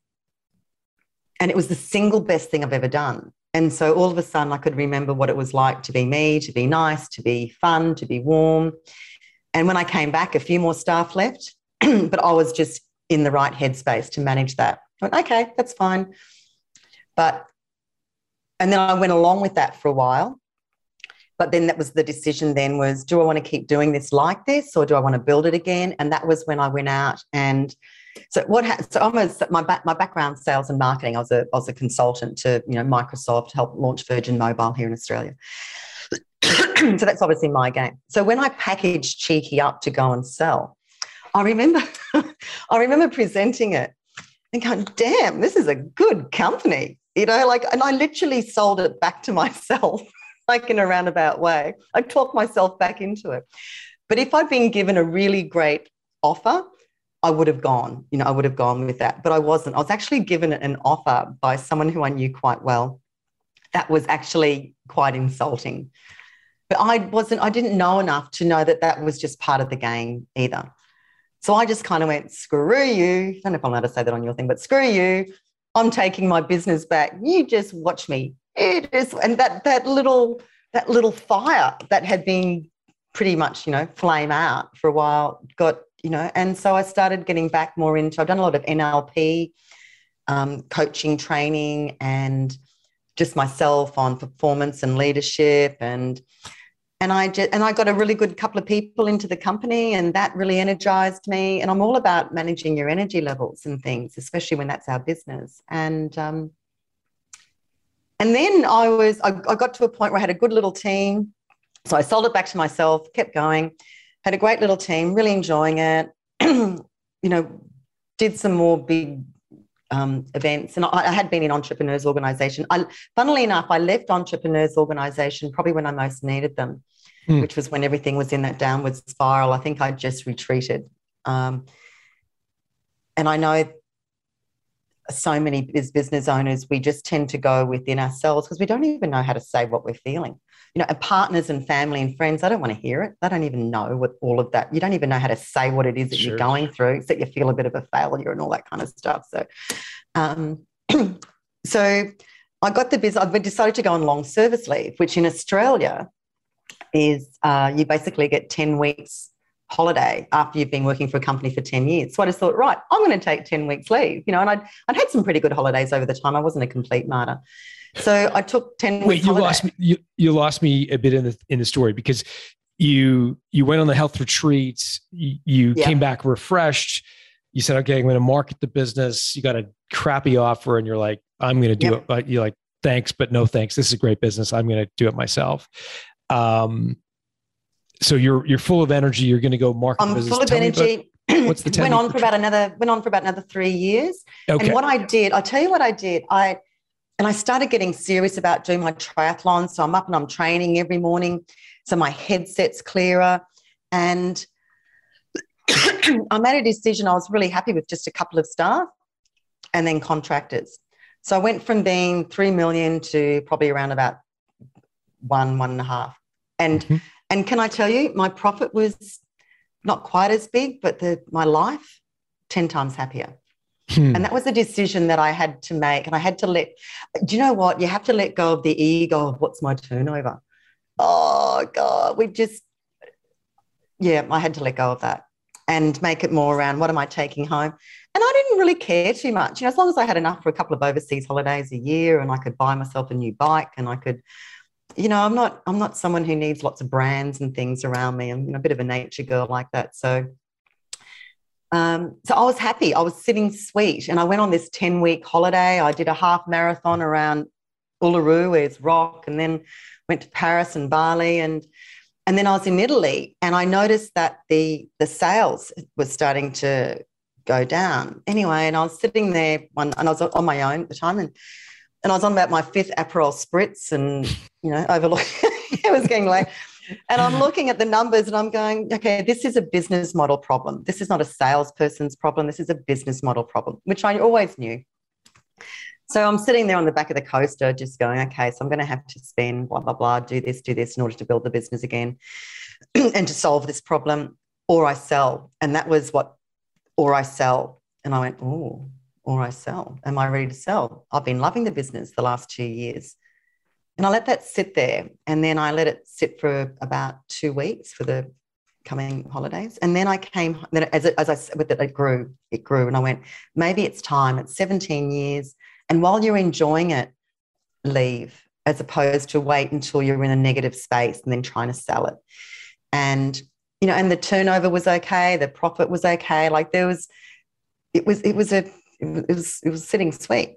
And it was the single best thing I've ever done. And so all of a sudden I could remember what it was like to be me, to be nice, to be fun, to be warm. And when I came back, a few more staff left, but I was just in the right headspace to manage that. I went, okay, that's fine. But, and then I went along with that for a while. But then that was the decision then was, do I want to keep doing this like this or do I want to build it again? And that was when I went out and so what ha- so I'm a, my, back, my background sales and marketing. I was a, I was a consultant to you know Microsoft help launch Virgin Mobile here in Australia. so that's obviously my game. So when I packaged Cheeky up to go and sell, I remember I remember presenting it and going, damn, this is a good company. You know, like, and I literally sold it back to myself, like in a roundabout way. I talked myself back into it. But if I'd been given a really great offer, I would have gone, you know, I would have gone with that. But I wasn't. I was actually given an offer by someone who I knew quite well. That was actually quite insulting. But I wasn't, I didn't know enough to know that that was just part of the game either. So I just kind of went, screw you. I don't know if I'm allowed to say that on your thing, but screw you. I'm taking my business back. You just watch me. It is, and that that little that little fire that had been pretty much, you know, flame out for a while got, you know, and so I started getting back more into. I've done a lot of NLP, um, coaching, training, and just myself on performance and leadership and and I just, and I got a really good couple of people into the company, and that really energized me. And I'm all about managing your energy levels and things, especially when that's our business. And um, and then I was, I, I got to a point where I had a good little team, so I sold it back to myself, kept going, had a great little team, really enjoying it. you know, did some more big um, events, and I, I, had been in entrepreneurs organisation. I, funnily enough, I left entrepreneurs organisation probably when I most needed them, Hmm. which was when everything was in that downward spiral. I think I just retreated, um, and I know so many business owners, we just tend to go within ourselves because we don't even know how to say what we're feeling. You know, and partners and family and friends, I don't want to hear it. They don't even know what all of that. You don't even know how to say what it is that Sure. you're going through, except you feel a bit of a failure and all that kind of stuff. So, um, so I got the business. I decided to go on long service leave, which in Australia is uh, you basically get ten weeks holiday after you've been working for a company for 10 years. So I just thought, right, I'm going to take 10 weeks leave, you know, and I'd, I'd had some pretty good holidays over the time. I wasn't a complete martyr. So I took 10 Wait, weeks you holiday. lost me. You, you lost me a bit in the in the story because you you went on the health retreats. You, you Yeah. came back refreshed. You said, "Okay, I'm going to market the business." You got a crappy offer, and you're like, "I'm going to do Yep. it." But you're like, "Thanks, but no thanks. This is a great business. I'm going to do it myself." Um, so you're you're full of energy. You're going to go market the I'm business. full of Tell energy. what's the 10 went on for about another went on for about another three years. okay. And what I did, I'll tell you what I did. I and I started getting serious about doing my triathlon. So I'm up and I'm training every morning. So my headset's clearer. And I made a decision. I was really happy with just a couple of staff and then contractors. So I went from being three million to probably around about one, one and a half. And Mhm. and can I tell you, my profit was not quite as big, but the my life 10 times happier. Hmm. And that was a decision that I had to make. And I had to let, do you know what? You have to let go of the ego of what's my turnover. Oh, God, we just, yeah, I had to let go of that and make it more around what am I taking home? And I didn't really care too much. You know, as long as I had enough for a couple of overseas holidays a year and I could buy myself a new bike and I could, you know, I'm not I'm not someone who needs lots of brands and things around me. I'm you know, a bit of a nature girl like that. So um, so I was happy. I was sitting sweet, and I went on this ten week holiday. I did a half marathon around Uluru, where it's rock, and then went to Paris and Bali, and and then I was in Italy, and I noticed that the the sales was starting to go down. Anyway, and I was sitting there one, and I was on my own at the time, and and I was on about my fifth Aperol spritz, and you know, overlooking. it was getting late. And I'm looking at the numbers and I'm going, okay, this is a business model problem. This is not a salesperson's problem. This is a business model problem, which I always knew. So I'm sitting there on the back of the coaster, just going, okay, so I'm going to have to spend blah, blah, blah, do this, do this in order to build the business again and to solve this problem, or I sell. And that was what, or I sell. And I went, oh, or I sell. Am I ready to sell? I've been loving the business the last two years. And I let that sit there. And then I let it sit for about two weeks for the coming holidays. And then I came, then as, it, as I with it, it grew, it grew. And I went, maybe it's time. It's 17 years. And while you're enjoying it, leave as opposed to wait until you're in a negative space and then trying to sell it. And, you know, and the turnover was okay. The profit was okay. Like there was, it was, it was a, it was, it was sitting sweet.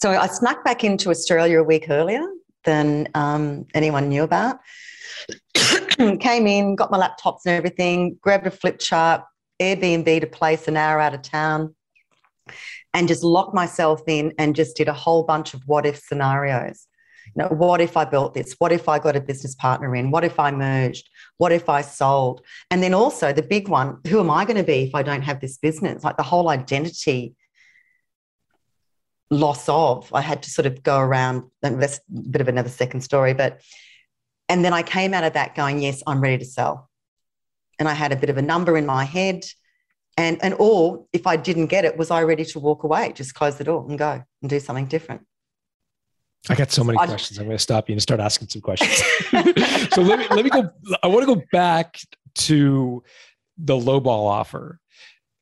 So I snuck back into Australia a week earlier than um, anyone knew about. Came in, got my laptops and everything, grabbed a flip chart, Airbnb to place an hour out of town, and just locked myself in and just did a whole bunch of what if scenarios. You know, what if I built this? What if I got a business partner in? What if I merged? What if I sold? And then also the big one, who am I going to be if I don't have this business? Like the whole identity loss of. I had to sort of go around, that's a bit of another second story, but and then I came out of that going, yes, I'm ready to sell. And I had a bit of a number in my head. And, and or if I didn't get it, was I ready to walk away, just close the door and go and do something different? I got so many I, questions. I'm going to stop you and start asking some questions. so let me let me go. I want to go back to the lowball offer.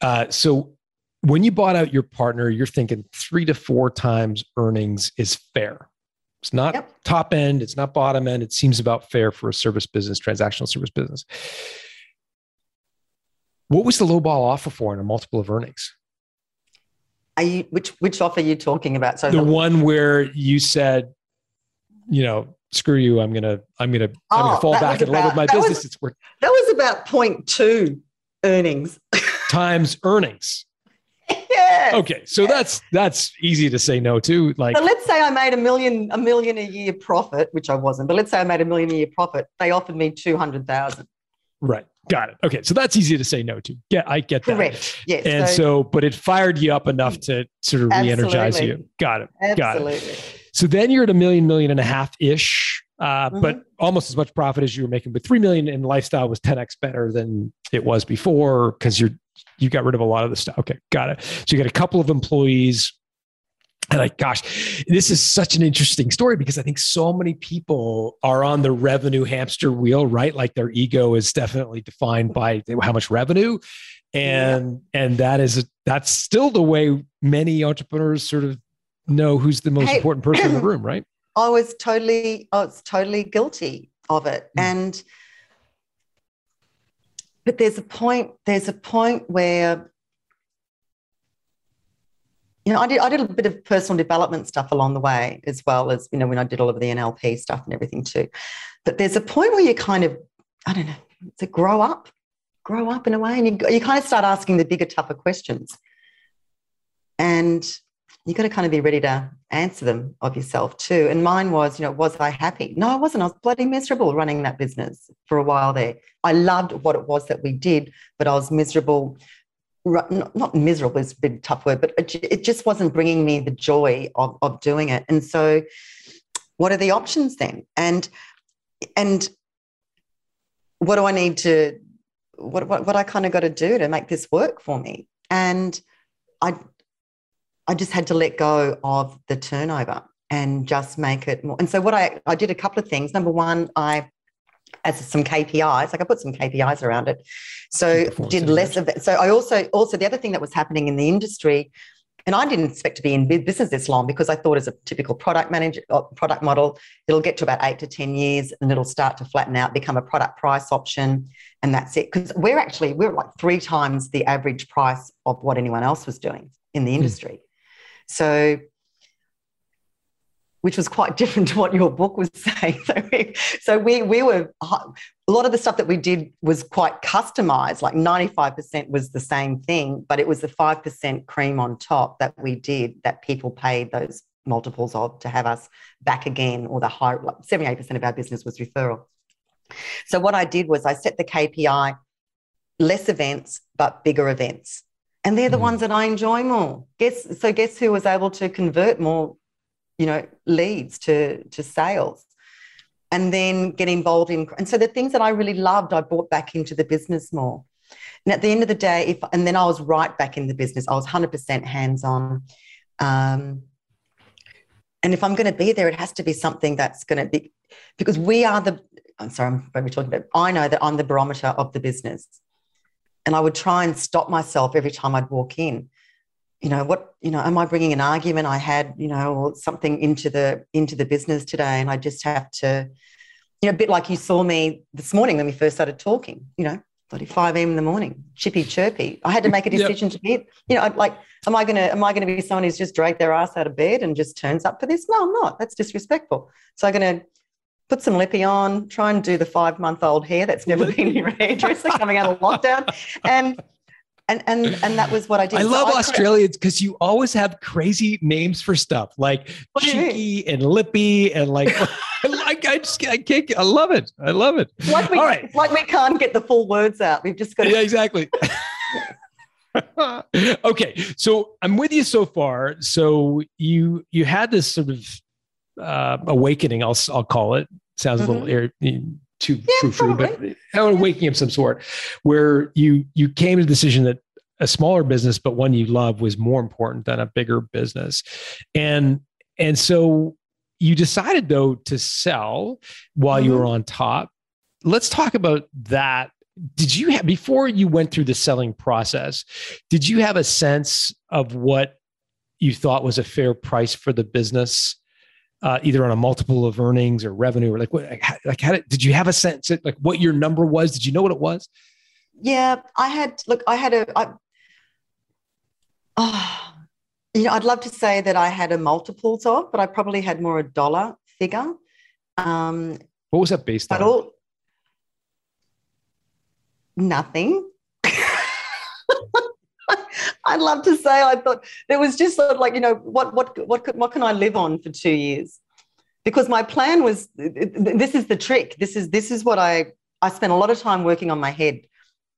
Uh, so when you bought out your partner, you're thinking three to four times earnings is fair. It's not yep. top end, it's not bottom end. It seems about fair for a service business, transactional service business. What was the low ball offer for in a multiple of earnings? Are you which which offer are you talking about? So the, the one where you said, you know, screw you, I'm gonna I'm gonna oh, I'm gonna oh, fall back and with my business. Was, it's worth that was about 0.2 earnings times earnings. Yes. Okay, so that's that's easy to say no to. Like, but let's say I made a million a million a year profit, which I wasn't. But let's say I made a million a year profit. They offered me two hundred thousand. Right. Got it. Okay. So that's easy to say no to. Yeah, I get that. Correct. Yes. And so, so but it fired you up enough to sort of re-energize you. Got it. Absolutely. Got it. So then you're at a million, million and a half ish, uh, mm-hmm. but almost as much profit as you were making. But three million in lifestyle was 10x better than it was before because you're you got rid of a lot of the stuff. Okay, got it. So you got a couple of employees. And like, gosh, this is such an interesting story because I think so many people are on the revenue hamster wheel, right? Like their ego is definitely defined by how much revenue. And yeah. and that is that's still the way many entrepreneurs sort of know who's the most hey, important person in the room, right? I was totally, I was totally guilty of it. Mm. And but there's a point there's a point where you know I did I did a bit of personal development stuff along the way as well as you know when I did all of the NLP stuff and everything too. But there's a point where you kind of I don't know to grow up grow up in a way and you, you kind of start asking the bigger tougher questions. And you got to kind of be ready to answer them of yourself too. And mine was, you know, was I happy? No, I wasn't. I was bloody miserable running that business for a while there. I loved what it was that we did, but I was miserable. Not miserable is a bit tough word, but it just wasn't bringing me the joy of, of doing it. And so, what are the options then? And and what do I need to what what, what I kind of got to do to make this work for me? And I I just had to let go of the turnover and just make it more. And so what I, I did a couple of things. Number one, I as some KPIs, like I put some KPIs around it. So did less of it. So I also also the other thing that was happening in the industry and I didn't expect to be in business this long because I thought as a typical product manager uh, product model, it'll get to about eight to 10 years and it'll start to flatten out, become a product price option, and that's it. Because we're actually, we're like three times the average price of what anyone else was doing in the hmm. industry. Mm. So which was quite different to what your book was saying. So we, so we, we were, a lot of the stuff that we did was quite customized, like 95% was the same thing, but it was the 5% cream on top that we did that people paid those multiples of to have us back again, or the high, like 78% of our business was referral. So what I did was I set the KPI less events, but bigger events. And they're the mm. ones that I enjoy more. Guess so guess who was able to convert more you know, leads to, to sales and then get involved in. And so the things that I really loved, I brought back into the business more. And at the end of the day, if and then I was right back in the business, I was 100% hands on. Um, and if I'm going to be there, it has to be something that's going to be because we are the. I'm sorry, I'm maybe talking about. I know that I'm the barometer of the business, and I would try and stop myself every time I'd walk in. You know what you know am i bringing an argument i had you know or something into the into the business today? And i just have to you know a bit like you saw me this morning when we first started talking you know 5 a.m in the morning chippy chirpy. I had to make a decision yep. to be you know like am i going to am i to be someone who's just dragged their ass out of bed and just turns up for this? No i'm not. That's disrespectful. So i'm going to put some lippy on try and do the five month old hair that's never been in your hairdresser coming out of lockdown and and and and that was what I did. I love so Australians because you always have crazy names for stuff like cheeky and lippy and like. like I just I can't I love it. I love it. Like we, All right. like we can't get the full words out. We've just got to- Yeah, exactly. okay, so I'm with you so far. So you you had this sort of uh, awakening. I'll I'll call it. Sounds mm-hmm. a little mm-hmm. air, too yeah, frou frou, but waking up some sort, where you you came to the decision that a smaller business, but one you love, was more important than a bigger business, and and so you decided though to sell while mm-hmm. you were on top. Let's talk about that. Did you have before you went through the selling process? Did you have a sense of what you thought was a fair price for the business? Uh, either on a multiple of earnings or revenue or like what like how did, did you have a sense of like what your number was? Did you know what it was? Yeah i had look i had a I, oh, you know i'd love to say that i had a multiples of but i probably had more a dollar figure um what was that based on? all, nothing I'd love to say I thought there was just sort of like, you know, what what what could, what can I live on for two years? Because my plan was this is the trick. This is this is what I I spent a lot of time working on my head,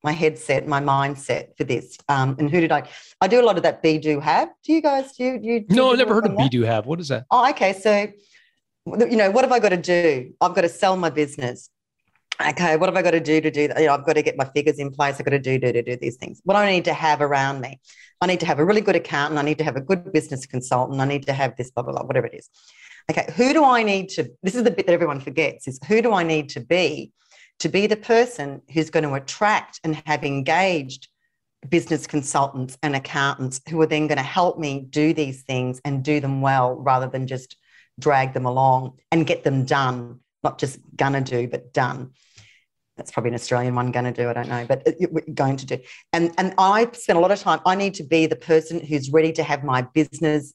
my headset, my mindset for this. Um, and who did I? I do a lot of that. Be do have. Do you guys do you? Do no, I've never heard of be do have. What is that? Oh, okay. So, you know, what have I got to do? I've got to sell my business okay, what have I got to do to do that? You know, I've got to get my figures in place. I've got to do, do, do, do these things. What I need to have around me? I need to have a really good accountant. I need to have a good business consultant. I need to have this, blah, blah, blah, whatever it is. Okay, who do I need to? This is the bit that everyone forgets is who do I need to be to be the person who's going to attract and have engaged business consultants and accountants who are then going to help me do these things and do them well rather than just drag them along and get them done, not just gonna do, but done that's probably an Australian one to do. I don't know, but going to do. And and I spend a lot of time. I need to be the person who's ready to have my business.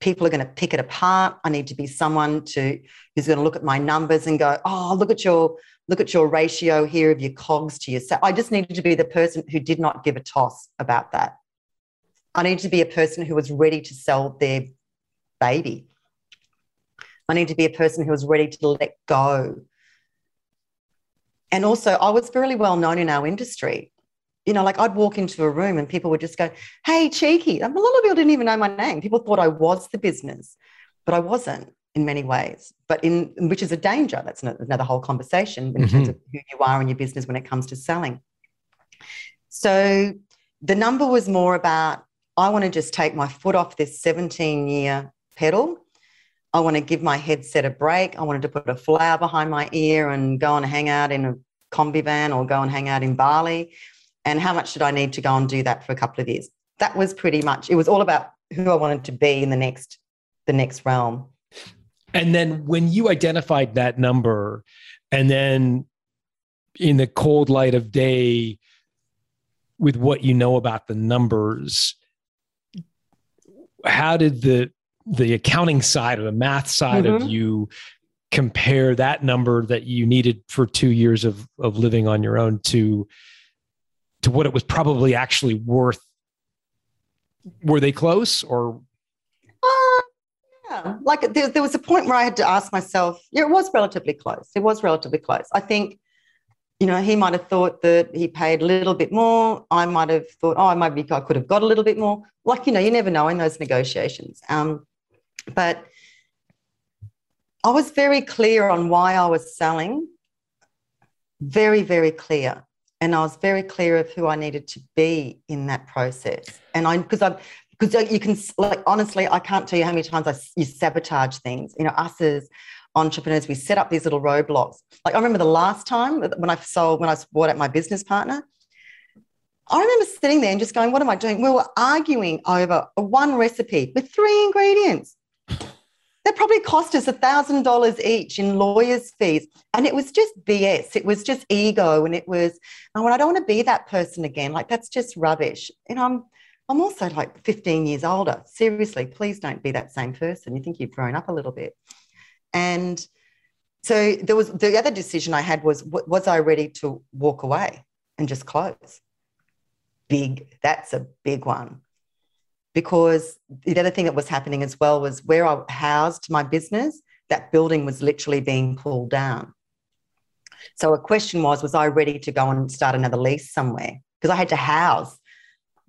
People are going to pick it apart. I need to be someone to who's going to look at my numbers and go, oh, look at your look at your ratio here of your cogs to your. So I just needed to be the person who did not give a toss about that. I need to be a person who was ready to sell their baby. I need to be a person who was ready to let go and also, I was fairly well known in our industry. You know, like I'd walk into a room and people would just go, Hey, cheeky. A lot of people didn't even know my name. People thought I was the business, but I wasn't in many ways, but in which is a danger. That's another whole conversation in mm-hmm. terms of who you are in your business when it comes to selling. So the number was more about I want to just take my foot off this 17 year pedal I want to give my headset a break. I wanted to put a flower behind my ear and go and hang out in a Kombi van or go and hang out in Bali. And how much did I need to go and do that for a couple of years? that was pretty much it was all about who I wanted to be in the next the next realm. And then when you identified that number, and then in the cold light of day, with what you know about the numbers, how did the the accounting side or the math side mm-hmm. of you compare that number that you needed for two years of of living on your own to to what it was probably actually worth. Were they close or? Uh, yeah. Like there, there was a point where i had to ask myself yeah it was relatively close. It was relatively close. I think you know he might have thought that he paid a little bit more. I might have thought oh maybe i could have got a little bit more. Like you know you never know in those negotiations. Um, but i was very clear on why i was selling very very clear and I was very clear of who I needed to be in that process. And I, because I'm, because you can, like, honestly, I can't tell you how many times I you sabotage things. You know, us as entrepreneurs, we set up these little roadblocks. Like, I remember the last time when I sold, when I bought out my business partner, I remember sitting there and just going, What am I doing? We were arguing over one recipe with three ingredients that probably cost us a thousand dollars each in lawyers' fees. And it was just BS. It was just ego. And it was, oh, I don't want to be that person again. Like that's just rubbish. And I'm I'm also like 15 years older. Seriously, please don't be that same person. You think you've grown up a little bit. And so there was the other decision I had was was I ready to walk away and just close? Big, that's a big one because the other thing that was happening as well was where I housed my business, that building was literally being pulled down. So a question was, was I ready to go and start another lease somewhere? Because I had to house,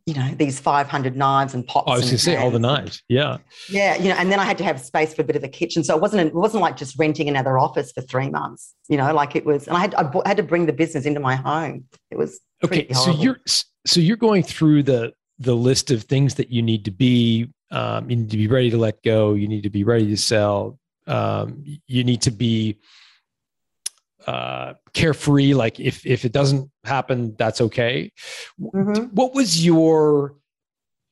you know, these 500 knives and pots. Oh, I was going to say all the knives. Yeah. Yeah. You know, and then I had to have space for a bit of a kitchen. So it wasn't, it wasn't like just renting another office for three months, you know, like it was, and I had, I had to bring the business into my home. It was okay. So you're, so you're going through the, the list of things that you need to be um, you need to be ready to let go you need to be ready to sell um, you need to be uh, carefree like if if it doesn't happen that's okay mm-hmm. what was your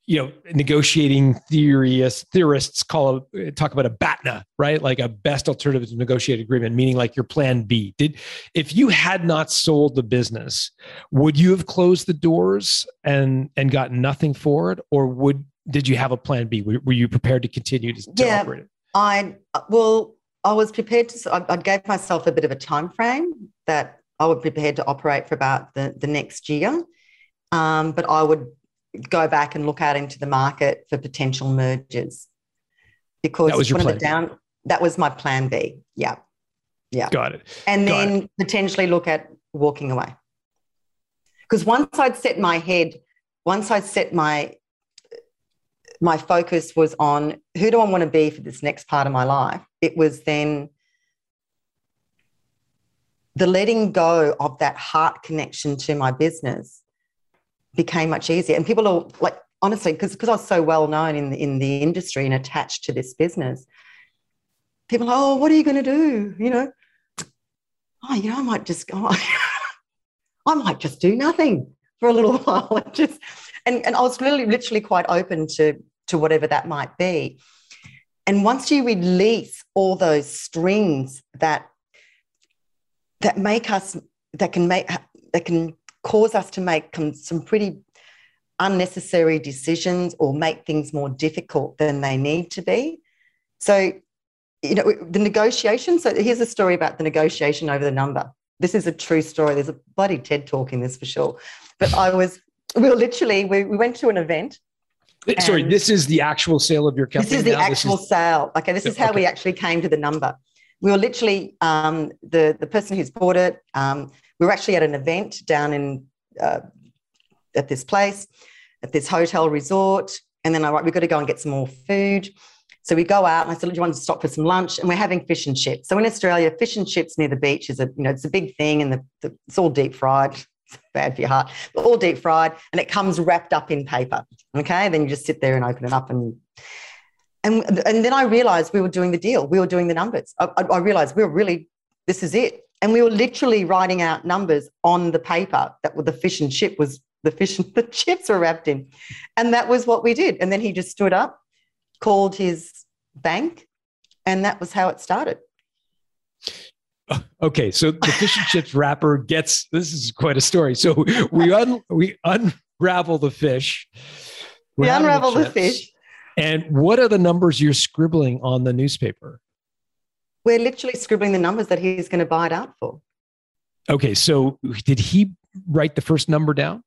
you know, negotiating theorists theorists call talk about a BATNA, right? Like a best alternative to negotiate agreement, meaning like your plan B. Did if you had not sold the business, would you have closed the doors and and gotten nothing for it, or would did you have a plan B? Were, were you prepared to continue to, to yeah, operate it? I well, I was prepared to. I, I gave myself a bit of a time frame that I would prepared to operate for about the the next year. Um, but I would go back and look out into the market for potential mergers because that was your plan. down that was my plan B. Yeah. Yeah. Got it. And Got then it. potentially look at walking away. Because once I'd set my head, once I set my my focus was on who do I want to be for this next part of my life, it was then the letting go of that heart connection to my business became much easier. And people are like, honestly, because because I was so well known in the, in the industry and attached to this business, people are, oh, what are you going to do? You know, oh, you know, I might just go, I might just do nothing for a little while. And just and, and I was really literally quite open to to whatever that might be. And once you release all those strings that that make us that can make that can cause us to make some pretty unnecessary decisions or make things more difficult than they need to be. So, you know, the negotiation. So, here's a story about the negotiation over the number. This is a true story. There's a bloody TED talk in this for sure. But I was, we were literally, we, we went to an event. Sorry, this is the actual sale of your company. This is the now? actual is... sale. Okay, this is how okay. we actually came to the number. We were literally um, the the person who's bought it. Um, we were actually at an event down in uh, at this place, at this hotel resort, and then I right, we've got to go and get some more food. So we go out, and I said, "Do you want to stop for some lunch?" And we're having fish and chips. So in Australia, fish and chips near the beach is a you know it's a big thing, and the, the, it's all deep fried. It's bad for your heart, but all deep fried, and it comes wrapped up in paper. Okay, then you just sit there and open it up and and, and then I realized we were doing the deal. We were doing the numbers. I, I, realized we were really, this is it. And we were literally writing out numbers on the paper that the fish and chip was the fish and the chips were wrapped in. And that was what we did. And then he just stood up, called his bank, and that was how it started. Uh, okay, so the fish and chips wrapper gets this is quite a story. So we un we unravel the fish. We unravel the chips, fish. And what are the numbers you're scribbling on the newspaper? We're literally scribbling the numbers that he's going to buy it out for. Okay, so did he write the first number down?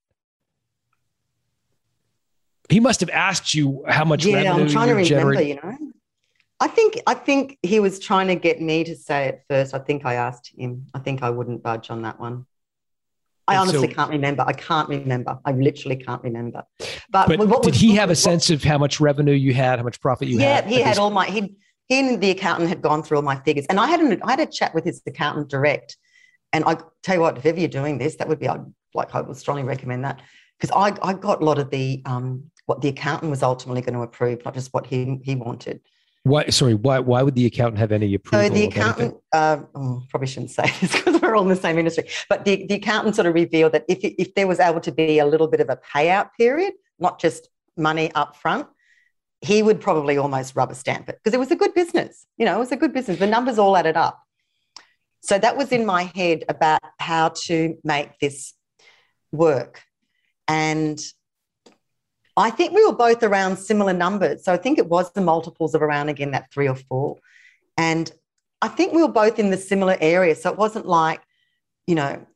He must have asked you how much yeah, revenue I'm trying to remember, generate. you know. I think I think he was trying to get me to say it first. I think I asked him. I think I wouldn't budge on that one. I And honestly so- can't remember. I can't remember. I literally can't remember. But, But what did was- he have a what- sense of how much revenue you had, how much profit you yeah, had? Yeah, he had all my he he and the accountant had gone through all my figures, and I had an, I had a chat with his accountant direct. And I tell you what, if ever you're doing this, that would be I'd like I would strongly recommend that because I I got a lot of the um what the accountant was ultimately going to approve, not just what he he wanted. Why? Sorry, why? Why would the accountant have any approval? So the accountant, uh, oh, probably shouldn't say this because we're all in the same industry, but the, the accountant sort of revealed that if, if there was able to be a little bit of a payout period, not just money up front, he would probably almost rubber stamp it because it was a good business. You know, it was a good business. The numbers all added up. So that was in my head about how to make this work. And I think we were both around similar numbers. So I think it was the multiples of around again that three or four. And I think we were both in the similar area. So it wasn't like, you know,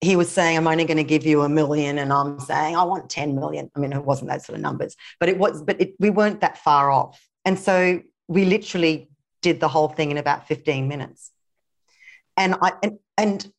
he was saying, I'm only going to give you a million, and I'm saying, I want 10 million. I mean, it wasn't those sort of numbers, but it was, but it, we weren't that far off. And so we literally did the whole thing in about 15 minutes. And I, and, and,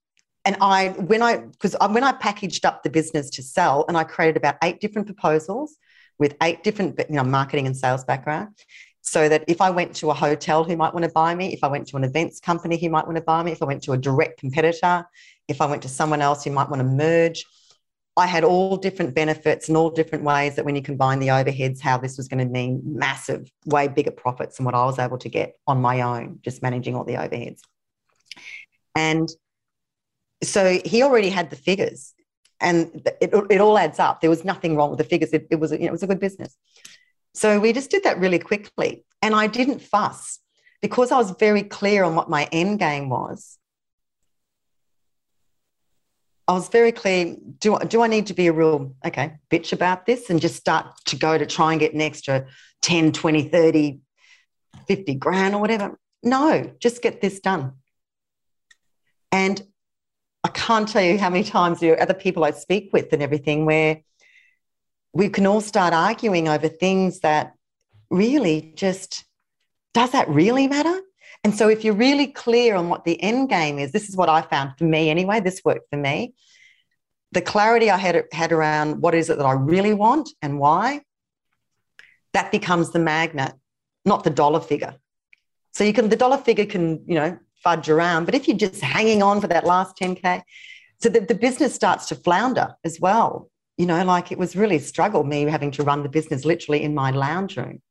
and I, when I, because when I packaged up the business to sell and I created about eight different proposals with eight different, you know, marketing and sales background, so that if I went to a hotel who might want to buy me, if I went to an events company who might want to buy me, if I went to a direct competitor, if I went to someone else you might want to merge, I had all different benefits and all different ways that when you combine the overheads, how this was going to mean massive, way bigger profits than what I was able to get on my own, just managing all the overheads. And so he already had the figures and it, it all adds up. There was nothing wrong with the figures. It, it was, you know, it was a good business. So we just did that really quickly. And I didn't fuss because I was very clear on what my end game was. I was very clear. Do, do I need to be a real, okay, bitch about this and just start to go to try and get an extra 10, 20, 30, 50 grand or whatever? No, just get this done. And I can't tell you how many times there are other people I speak with and everything where we can all start arguing over things that really just does that really matter? And so if you're really clear on what the end game is, this is what I found for me anyway, this worked for me. The clarity I had, had around what is it that I really want and why, that becomes the magnet, not the dollar figure. So you can the dollar figure can, you know, fudge around, but if you're just hanging on for that last 10K, so the, the business starts to flounder as well. You know, like it was really a struggle, me having to run the business literally in my lounge room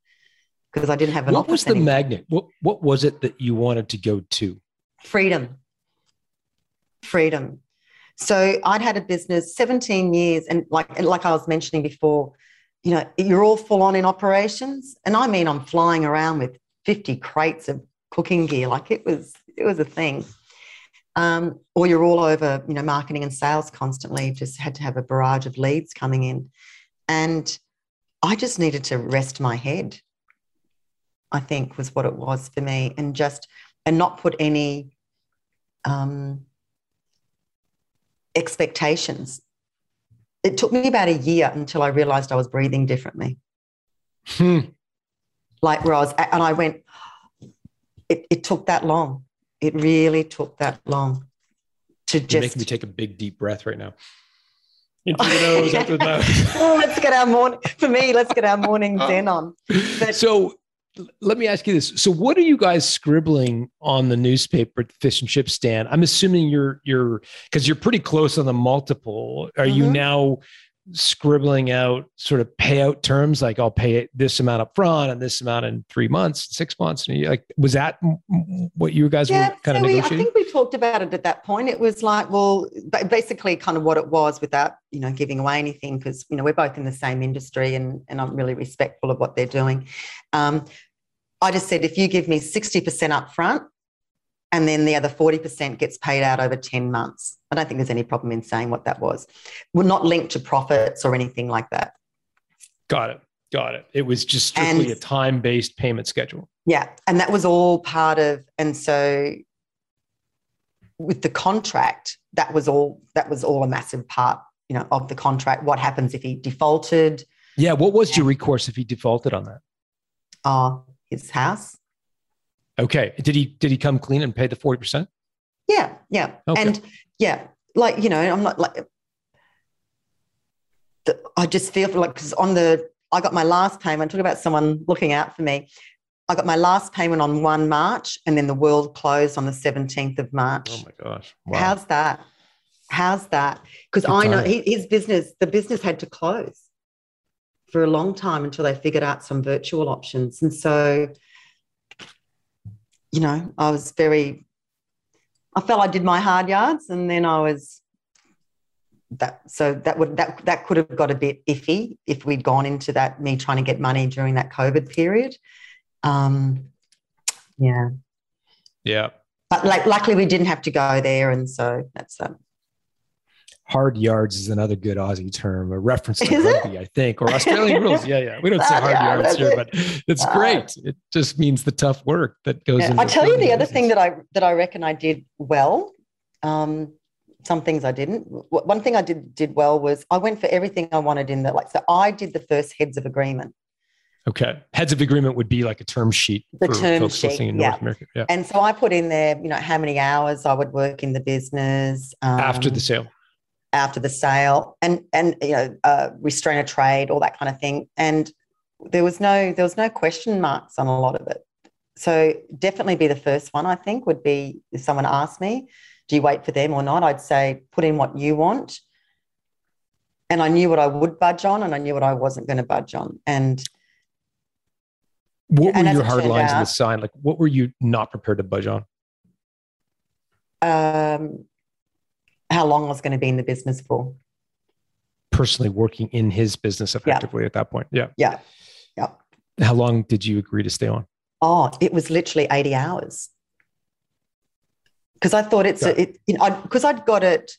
because I didn't have an What was the anymore. magnet? What What was it that you wanted to go to? freedom. Freedom. So i'd had a business 17 years and like and like i was mentioning before you know you're all full on in operations. And i mean i'm flying around with 50 crates of cooking gear. Like it was it was a thing. Um, or you're all over you know marketing and sales constantly. Just had to have a barrage of leads coming in. And i just needed to rest my head i think was what it was for me and just and not put any um, expectations. It took me about a year until I realized I was breathing differently. Hmm. Like where I was, and I went, it, it took that long. It really took that long to You're just. making me take a big deep breath right now. Into the nose, out the mouth. oh, let's get our morning. For me, let's get our morning zen on. But- so let me ask you this. So what are you guys scribbling on the newspaper at the fish and chip stand? I'm assuming you're you're because you're pretty close on the multiple. Are you Mhm. now scribbling out sort of payout terms, like I'll pay this amount up front and this amount in three months, six months? And like, was that what you guys yeah, were kind so of we, I think we talked about it at that point. It was like, well, basically kind of what it was without, you know, giving away anything because, you know, we're both in the same industry and, and I'm really respectful of what they're doing. Um, I just said, if you give me 60% up front and then the other 40% gets paid out over 10 months. I don't think there's any problem in saying what that was. We're not linked to profits or anything like that. Got it. Got it. It was just strictly And- a time based payment schedule. Yeah, and that was all part of, and so with the contract, that was all that was all a massive part, you know, of the contract. What happens if he defaulted? Yeah. What was your recourse if he defaulted on that? Uh, his house. Okay. Did he did he come clean and pay the forty percent? Yeah, yeah, Okay. and yeah, like you know, I'm not like. the- I just feel like because on the I got my last payment. Talk about someone looking out for me. I got my last payment on one March, and then the world closed on the 17th of March. Oh my gosh. Wow. How's that? How's that? Because I know he, his business, the business had to close for a long time until they figured out some virtual options. And so, you know, I was very, I felt I did my hard yards and then I was that so that would that that could have got a bit iffy if we'd gone into that me trying to get money during that COVID period. Um yeah. yeah. But like luckily we didn't have to go there and so that's um Hard yards is another good Aussie term, a reference to Is it? rugby, I think, or Australian rules. Yeah, yeah. We don't say hard Yeah, yards here, it. but it's Ah. great. It just means the tough work that goes Yeah, into I tell you the other thing that I that I reckon I did well. Um, some things I didn't. One thing I did did well was I went for everything I wanted in the like. So I did the first heads of agreement, Okay. Heads of agreement would be like a term sheet The for term sheet, in yeah. North America. Yeah. and so I put in there, you know, how many hours I would work in the business um, After the sale. After the sale, and and you know, uh, restraint of trade, all that kind of thing. And there was no there was no question marks on a lot of it. So definitely be the first one. I think would be if someone asked me, "Do you wait for them or not?" I'd say put in what you want. And I knew what I would budge on, and I knew what I wasn't going to budge on. And What were and your hard lines in the sign? Like, what were you not prepared to budge on? um, how long I was going to be in the business for. Personally working in his business effectively at that point. Yeah. Yeah. Yeah. How long did you agree to stay on? Oh, it was literally 80 hours. Because I thought it's, Yeah. a, it, you know, because I'd got it,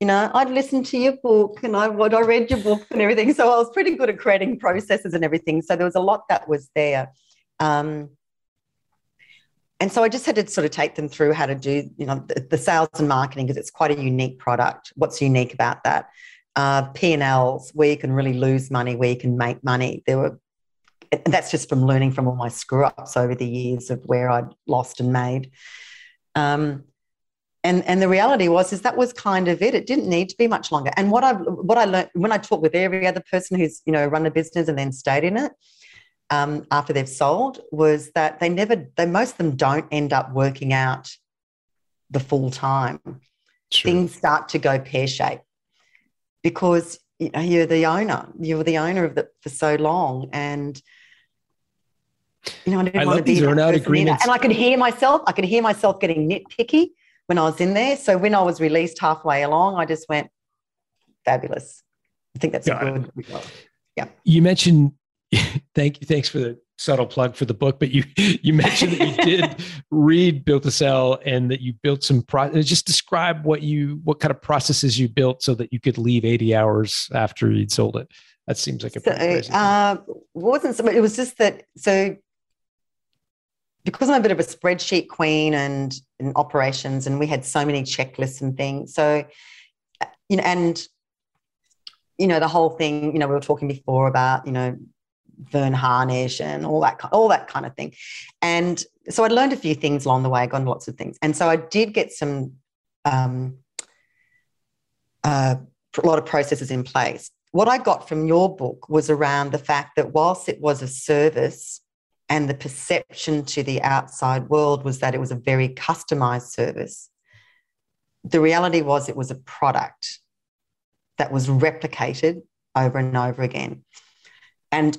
you know, I'd listened to your book and I, what I read your book and everything. So I was pretty good at creating processes and everything. So there was a lot that was there. Um, and so I just had to sort of take them through how to do, you know, the, the sales and marketing because it's quite a unique product. What's unique about that? Uh, P&Ls, where you can really lose money, where you can make money. There were and that's just from learning from all my screw ups over the years of where I'd lost and made. Um, and and the reality was is that was kind of it. It didn't need to be much longer. And what I what I learned when I talked with every other person who's you know run a business and then stayed in it um, after they've sold was that they never they most of them don't end up working out the full time Sure. things start to go pear shaped because you know, you're the owner. You were the owner of it for so long, and you know I didn't I want to be that earn-out agreements. And I could hear myself. I could hear myself getting nitpicky when I was in there. So when I was released halfway along, I just went fabulous. I think that's Got a good. you mentioned thank you thanks for the subtle plug for the book but you you mentioned that you did read built to sell and that you built some pro just describe what you what kind of processes you built so that you could leave 80 hours after you'd sold it that seems like a So, crazy thing. uh, it wasn't so. It was just that. So, because I'm a bit of a spreadsheet queen and in operations, and we had so many checklists and things. So, uh, you know, and you know, the whole thing. You know, we were talking before about you know Verne Harnish and all that, all that kind of thing. And so, I'd learned a few things along the way. Gone to lots of things, and so I did get some. Um, uh, a lot of processes in place what I got from your book was around the fact that whilst it was a service and the perception to the outside world was that it was a very customized service, the reality was it was a product that was replicated over and over again. And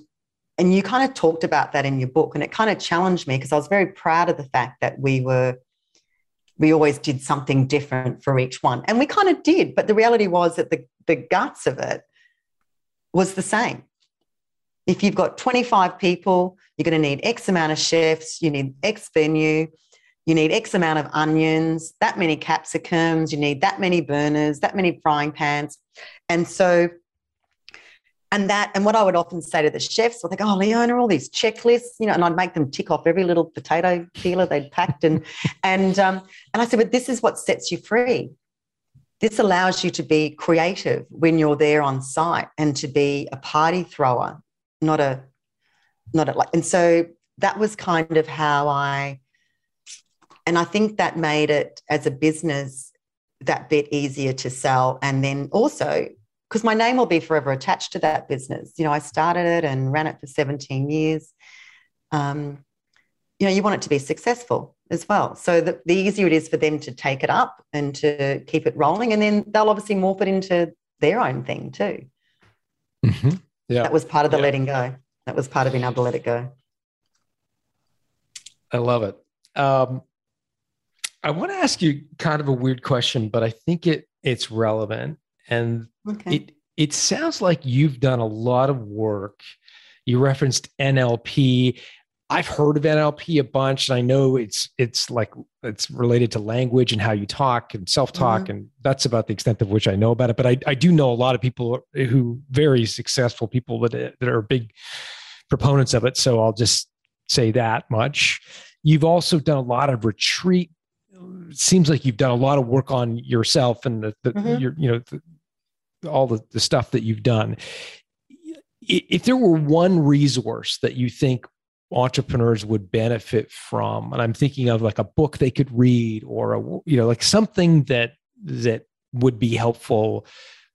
and you kind of talked about that in your book and it kind of challenged me because I was very proud of the fact that we were we always did something different for each one. And we kind of did, but the reality was that the, the guts of it was the same. If you've got 25 people, you're going to need X amount of chefs, you need X venue, you need X amount of onions, that many capsicums, you need that many burners, that many frying pans. And so and that and what I would often say to the chefs, I think, oh, Leona, all these checklists, you know, and I'd make them tick off every little potato peeler they'd packed, and and um, and I said, but this is what sets you free. This allows you to be creative when you're there on site and to be a party thrower, not a not a like. And so that was kind of how I, and I think that made it as a business that bit easier to sell, and then also because my name will be forever attached to that business. You know, I started it and ran it for 17 years. Um, you know, you want it to be successful as well. So the, the easier it is for them to take it up and to keep it rolling, and then they'll obviously morph it into their own thing too. Mm-hmm. Yeah, that was part of the yeah. letting go. That was part of being able to let it go. I love it. Um, I want to ask you kind of a weird question, but I think it it's relevant. And okay. it it sounds like you've done a lot of work. You referenced NLP. I've heard of NLP a bunch, and I know it's it's like it's related to language and how you talk and self talk, mm-hmm. and that's about the extent of which I know about it. But I, I do know a lot of people who very successful people that that are big proponents of it. So I'll just say that much. You've also done a lot of retreat. It seems like you've done a lot of work on yourself and the, the mm-hmm. your you know the, all the, the stuff that you've done. If there were one resource that you think entrepreneurs would benefit from, and I'm thinking of like a book they could read or a, you know, like something that that would be helpful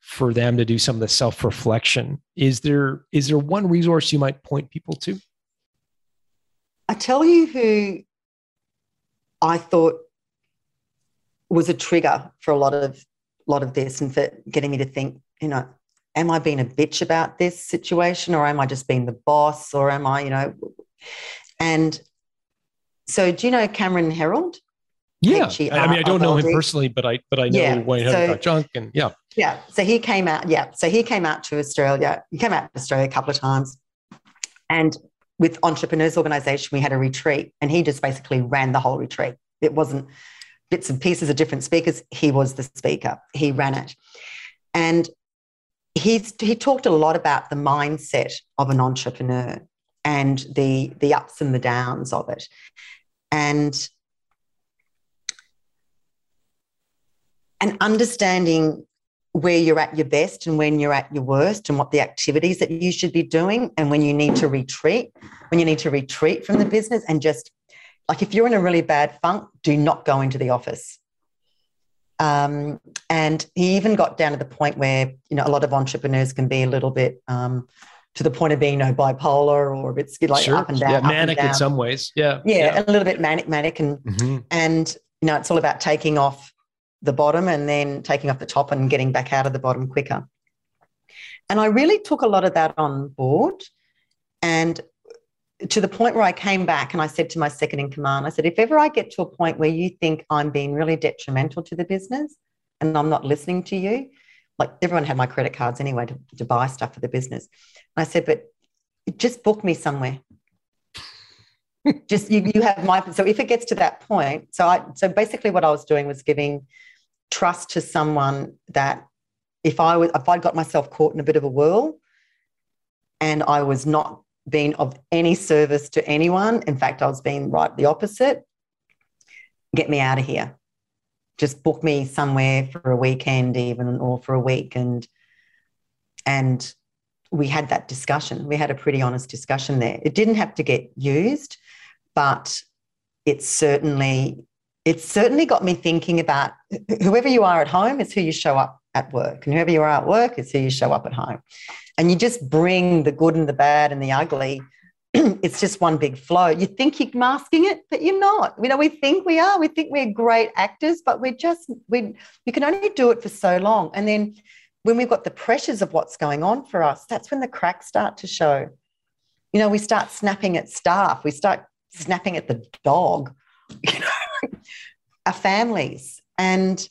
for them to do some of the self-reflection. Is there is there one resource you might point people to? I tell you who I thought was a trigger for a lot of lot of this and for getting me to think, you know, am I being a bitch about this situation or am I just being the boss or am I, you know, and so do you know Cameron Herold? Yeah, I mean, I don't know him personally, but I but I know yeah. Wayne so, Junk, and yeah, yeah. So he came out, yeah. So he came out to Australia. He came out to Australia a couple of times, and with Entrepreneurs Organisation, we had a retreat, and he just basically ran the whole retreat. It wasn't bits and pieces of different speakers. He was the speaker, he ran it. And he's, he talked a lot about the mindset of an entrepreneur and the, the ups and the downs of it. And and understanding where you're at your best and when you're at your worst and what the activities that you should be doing and when you need to retreat when you need to retreat from the business and just like if you're in a really bad funk, do not go into the office. Um, and he even got down to the point where you know a lot of entrepreneurs can be a little bit um, to the point of being you know bipolar or a bit like sure. up and down, yeah, manic down. in some ways. Yeah, yeah, yeah, a little bit manic, manic, and mm-hmm. and you know it's all about taking off the bottom and then taking off the top and getting back out of the bottom quicker. And I really took a lot of that on board. And to the point where I came back and I said to my second in command, I said, if ever I get to a point where you think I'm being really detrimental to the business and I'm not listening to you, like everyone had my credit cards anyway to, to buy stuff for the business. I said, but just book me somewhere. just you, you have my so if it gets to that point, so I so basically what I was doing was giving trust to someone that if I was if I'd got myself caught in a bit of a whirl and I was not been of any service to anyone. In fact, I was being right the opposite. Get me out of here. Just book me somewhere for a weekend, even or for a week, and and we had that discussion. We had a pretty honest discussion there. It didn't have to get used, but it certainly it certainly got me thinking about whoever you are at home is who you show up at work, and whoever you are at work is who you show up at home. And you just bring the good and the bad and the ugly. It's just one big flow. You think you're masking it but you're not. You know we think we are. We think we're great actors but we're just we you can only do it for so long. And then when we've got the pressures of what's going on for us, that's when the cracks start to show. You know, we start snapping at staff, we start snapping at the dog, you know, our families. And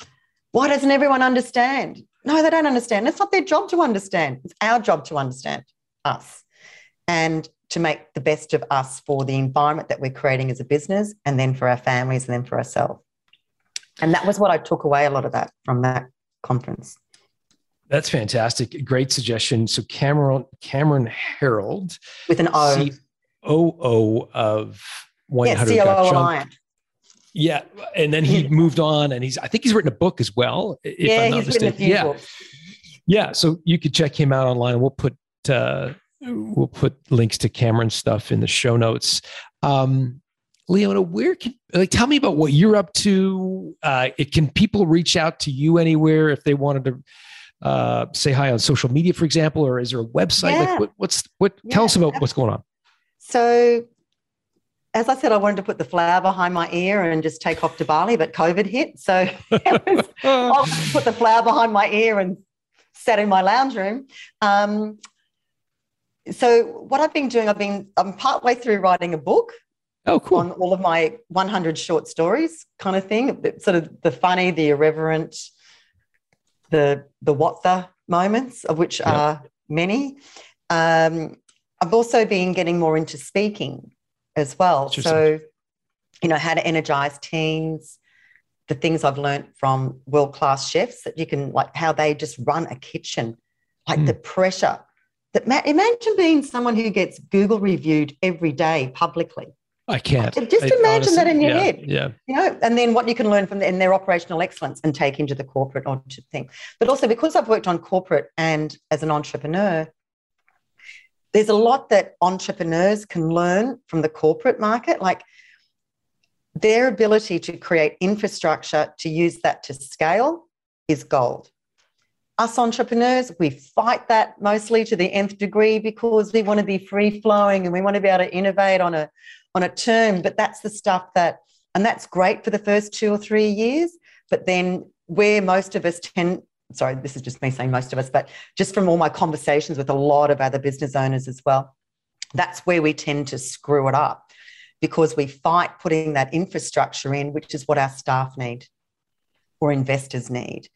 why doesn't everyone understand? No, they don't understand. It's not their job to understand. It's our job to understand us and to make the best of us for the environment that we're creating as a business and then for our families and then for ourselves. And that was what I took away a lot of that from that conference. That's fantastic. Great suggestion. So Cameron Cameron Herold with an O. C O O of One Eight Hundred yeah, Yeah, and then he moved on, and he's I think he's written a book as well. yeah, he's mistaken. written a few yeah. books. Yeah, so you could check him out online. We'll put uh, we'll put links to Cameron's stuff in the show notes. Um, Leona, where can like tell me about what you're up to? Uh, it, can people reach out to you anywhere if they wanted to uh, say hi on social media, for example, or is there a website? Yeah. Like what, what's what? Yeah, tell us about what's going on. So, as I said, I wanted to put the flower behind my ear and just take off to Bali, but COVID hit. So was, I put the flower behind my ear and sat in my lounge room. Um, so what I've been doing, I've been I'm partway through writing a book. Oh, cool. On all of my 100 short stories, kind of thing. Sort of the funny, the irreverent, the the what the moments, of which yep. are many. Um, I've also been getting more into speaking as well. So, you know, how to energize teams, the things I've learned from world class chefs that you can like how they just run a kitchen, like mm. the pressure that imagine being someone who gets Google reviewed every day publicly. I can't. Just imagine honestly, that in your yeah, head. Yeah. You know, and then what you can learn from the, in their operational excellence and take into the corporate or thing. But also because I've worked on corporate and as an entrepreneur, there's a lot that entrepreneurs can learn from the corporate market, like their ability to create infrastructure to use that to scale is gold us entrepreneurs, we fight that mostly to the nth degree because we want to be free flowing and we want to be able to innovate on a on a term. But that's the stuff that, and that's great for the first two or three years. But then where most of us tend, sorry, this is just me saying most of us, but just from all my conversations with a lot of other business owners as well, that's where we tend to screw it up because we fight putting that infrastructure in, which is what our staff need or investors need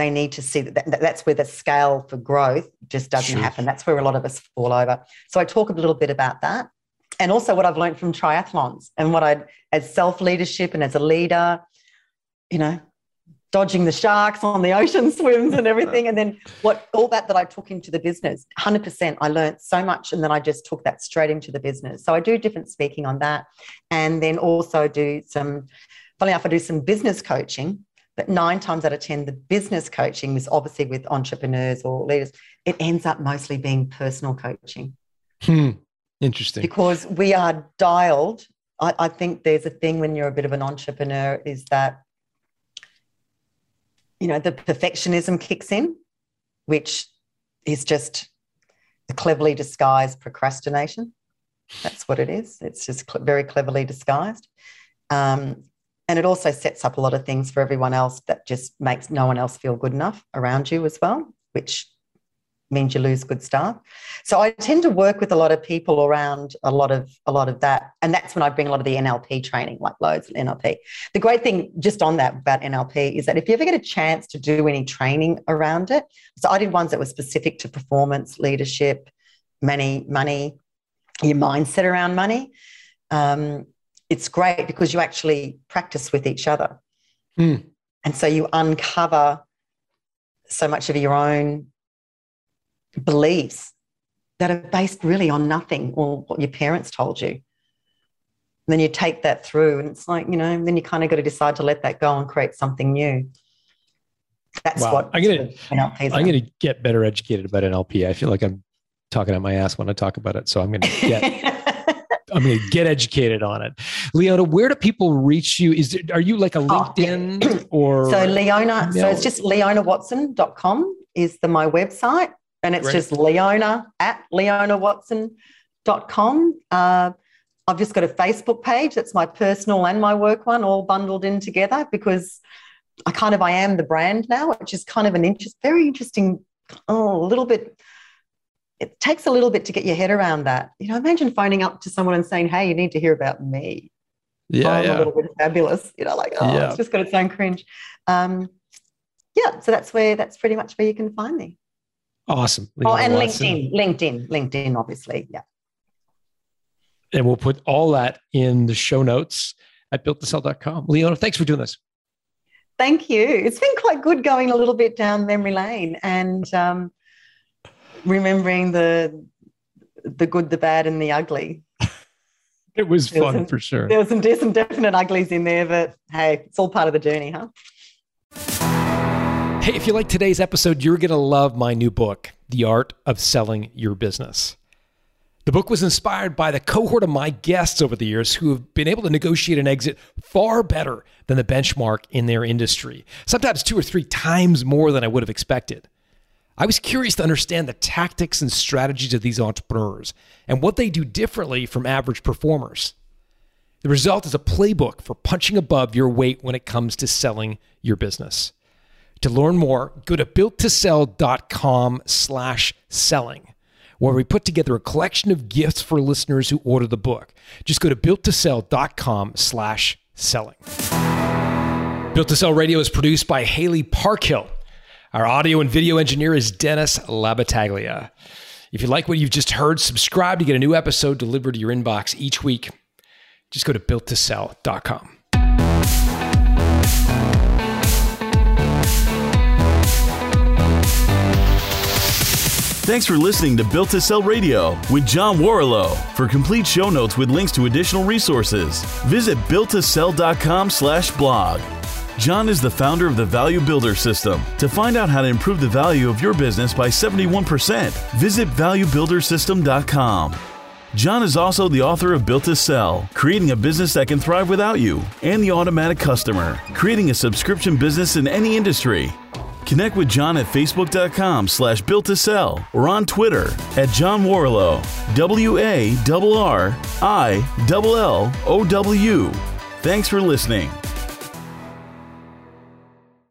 they need to see that, that that's where the scale for growth just doesn't sure. happen. That's where a lot of us fall over. So I talk a little bit about that. And also what I've learned from triathlons and what I, as self leadership and as a leader, you know, dodging the sharks on the ocean swims and everything. And then what all that that I took into the business, 100%, I learned so much. And then I just took that straight into the business. So I do different speaking on that. And then also do some, funny enough, I do some business coaching but nine times out of 10, the business coaching is obviously with entrepreneurs or leaders, it ends up mostly being personal coaching. Hmm. Interesting. Because we are dialed. I, I think there's a thing when you're a bit of an entrepreneur is that, you know, the perfectionism kicks in, which is just a cleverly disguised procrastination. That's what it is. It's just cl- very cleverly disguised. Um, and it also sets up a lot of things for everyone else that just makes no one else feel good enough around you as well, which means you lose good staff. So I tend to work with a lot of people around a lot of a lot of that. And that's when I bring a lot of the NLP training, like loads of NLP. The great thing just on that about NLP is that if you ever get a chance to do any training around it, so I did ones that were specific to performance, leadership, money, money, your mindset around money. Um, it's great because you actually practice with each other. Mm. And so you uncover so much of your own beliefs that are based really on nothing or what your parents told you. And then you take that through, and it's like, you know, then you kind of got to decide to let that go and create something new. That's wow. what I'm gonna. I'm gonna get better educated about NLP. I feel like I'm talking out my ass when I talk about it, so I'm gonna get I'm going to get educated on it. Leona, where do people reach you? Is it, are you like a oh, LinkedIn oh, yeah. or? So Leona, so it's just leonawatson.com is the my website. And it's right. just Leona at leonawatson.com. Uh, I've just got a Facebook page. That's my personal and my work one all bundled in together because I kind of I am the brand now, which is kind of an interest, very interesting. Oh, a little bit. It takes a little bit to get your head around that. You know, imagine phoning up to someone and saying, "Hey, you need to hear about me." Yeah, I'm yeah. a little bit fabulous. You know, like oh, Yeah. it's just got its own cringe. Um, yeah, so that's where that's pretty much where you can find me. Awesome. Oh, and Watson. LinkedIn, LinkedIn, LinkedIn, obviously. Yeah. And we'll put all that in the show notes at builttosell.com. Leona, thanks for doing this. Thank you. It's been quite good going a little bit down memory lane and um, remembering the the good, the bad, and the ugly. It was There was fun some- for sure. There was some, some definite uglies in there, but hey, it's all part of the journey, huh? Hey, if you like today's episode, you're going to love my new book, The Art of Selling Your Business. The book was inspired by the cohort of my guests over the years who have been able to negotiate an exit far better than the benchmark in their industry, sometimes two or three times more than I would have expected. I was curious to understand the tactics and strategies of these entrepreneurs and what they do differently from average performers. The result is a playbook for punching above your weight when it comes to selling your business. To learn more, go to builttosell.com slash selling, where we put together a collection of gifts for listeners who order the book. Just go to builttosell.com slash selling. Built to Sell Radio is produced by Haley Parkhill. Our audio and video engineer is Dennis Labataglia. If you like what you've just heard, subscribe to get a new episode delivered to your inbox each week. Just go to builttosell.com. Thanks for listening to Built to Sell Radio with John Warrillow. For complete show notes with links to additional resources, visit builttosell.com slash blog. John is the founder of the Value Builder System. To find out how to improve the value of your business by 71%, visit valuebuildersystem.com. John is also the author of Built to Sell, creating a business that can thrive without you, and The Automatic Customer, creating a subscription business in any industry. Connect with John at facebook.com slash built to sell or on Twitter at John Warrillow, W A R R I L L O W. Thanks for listening.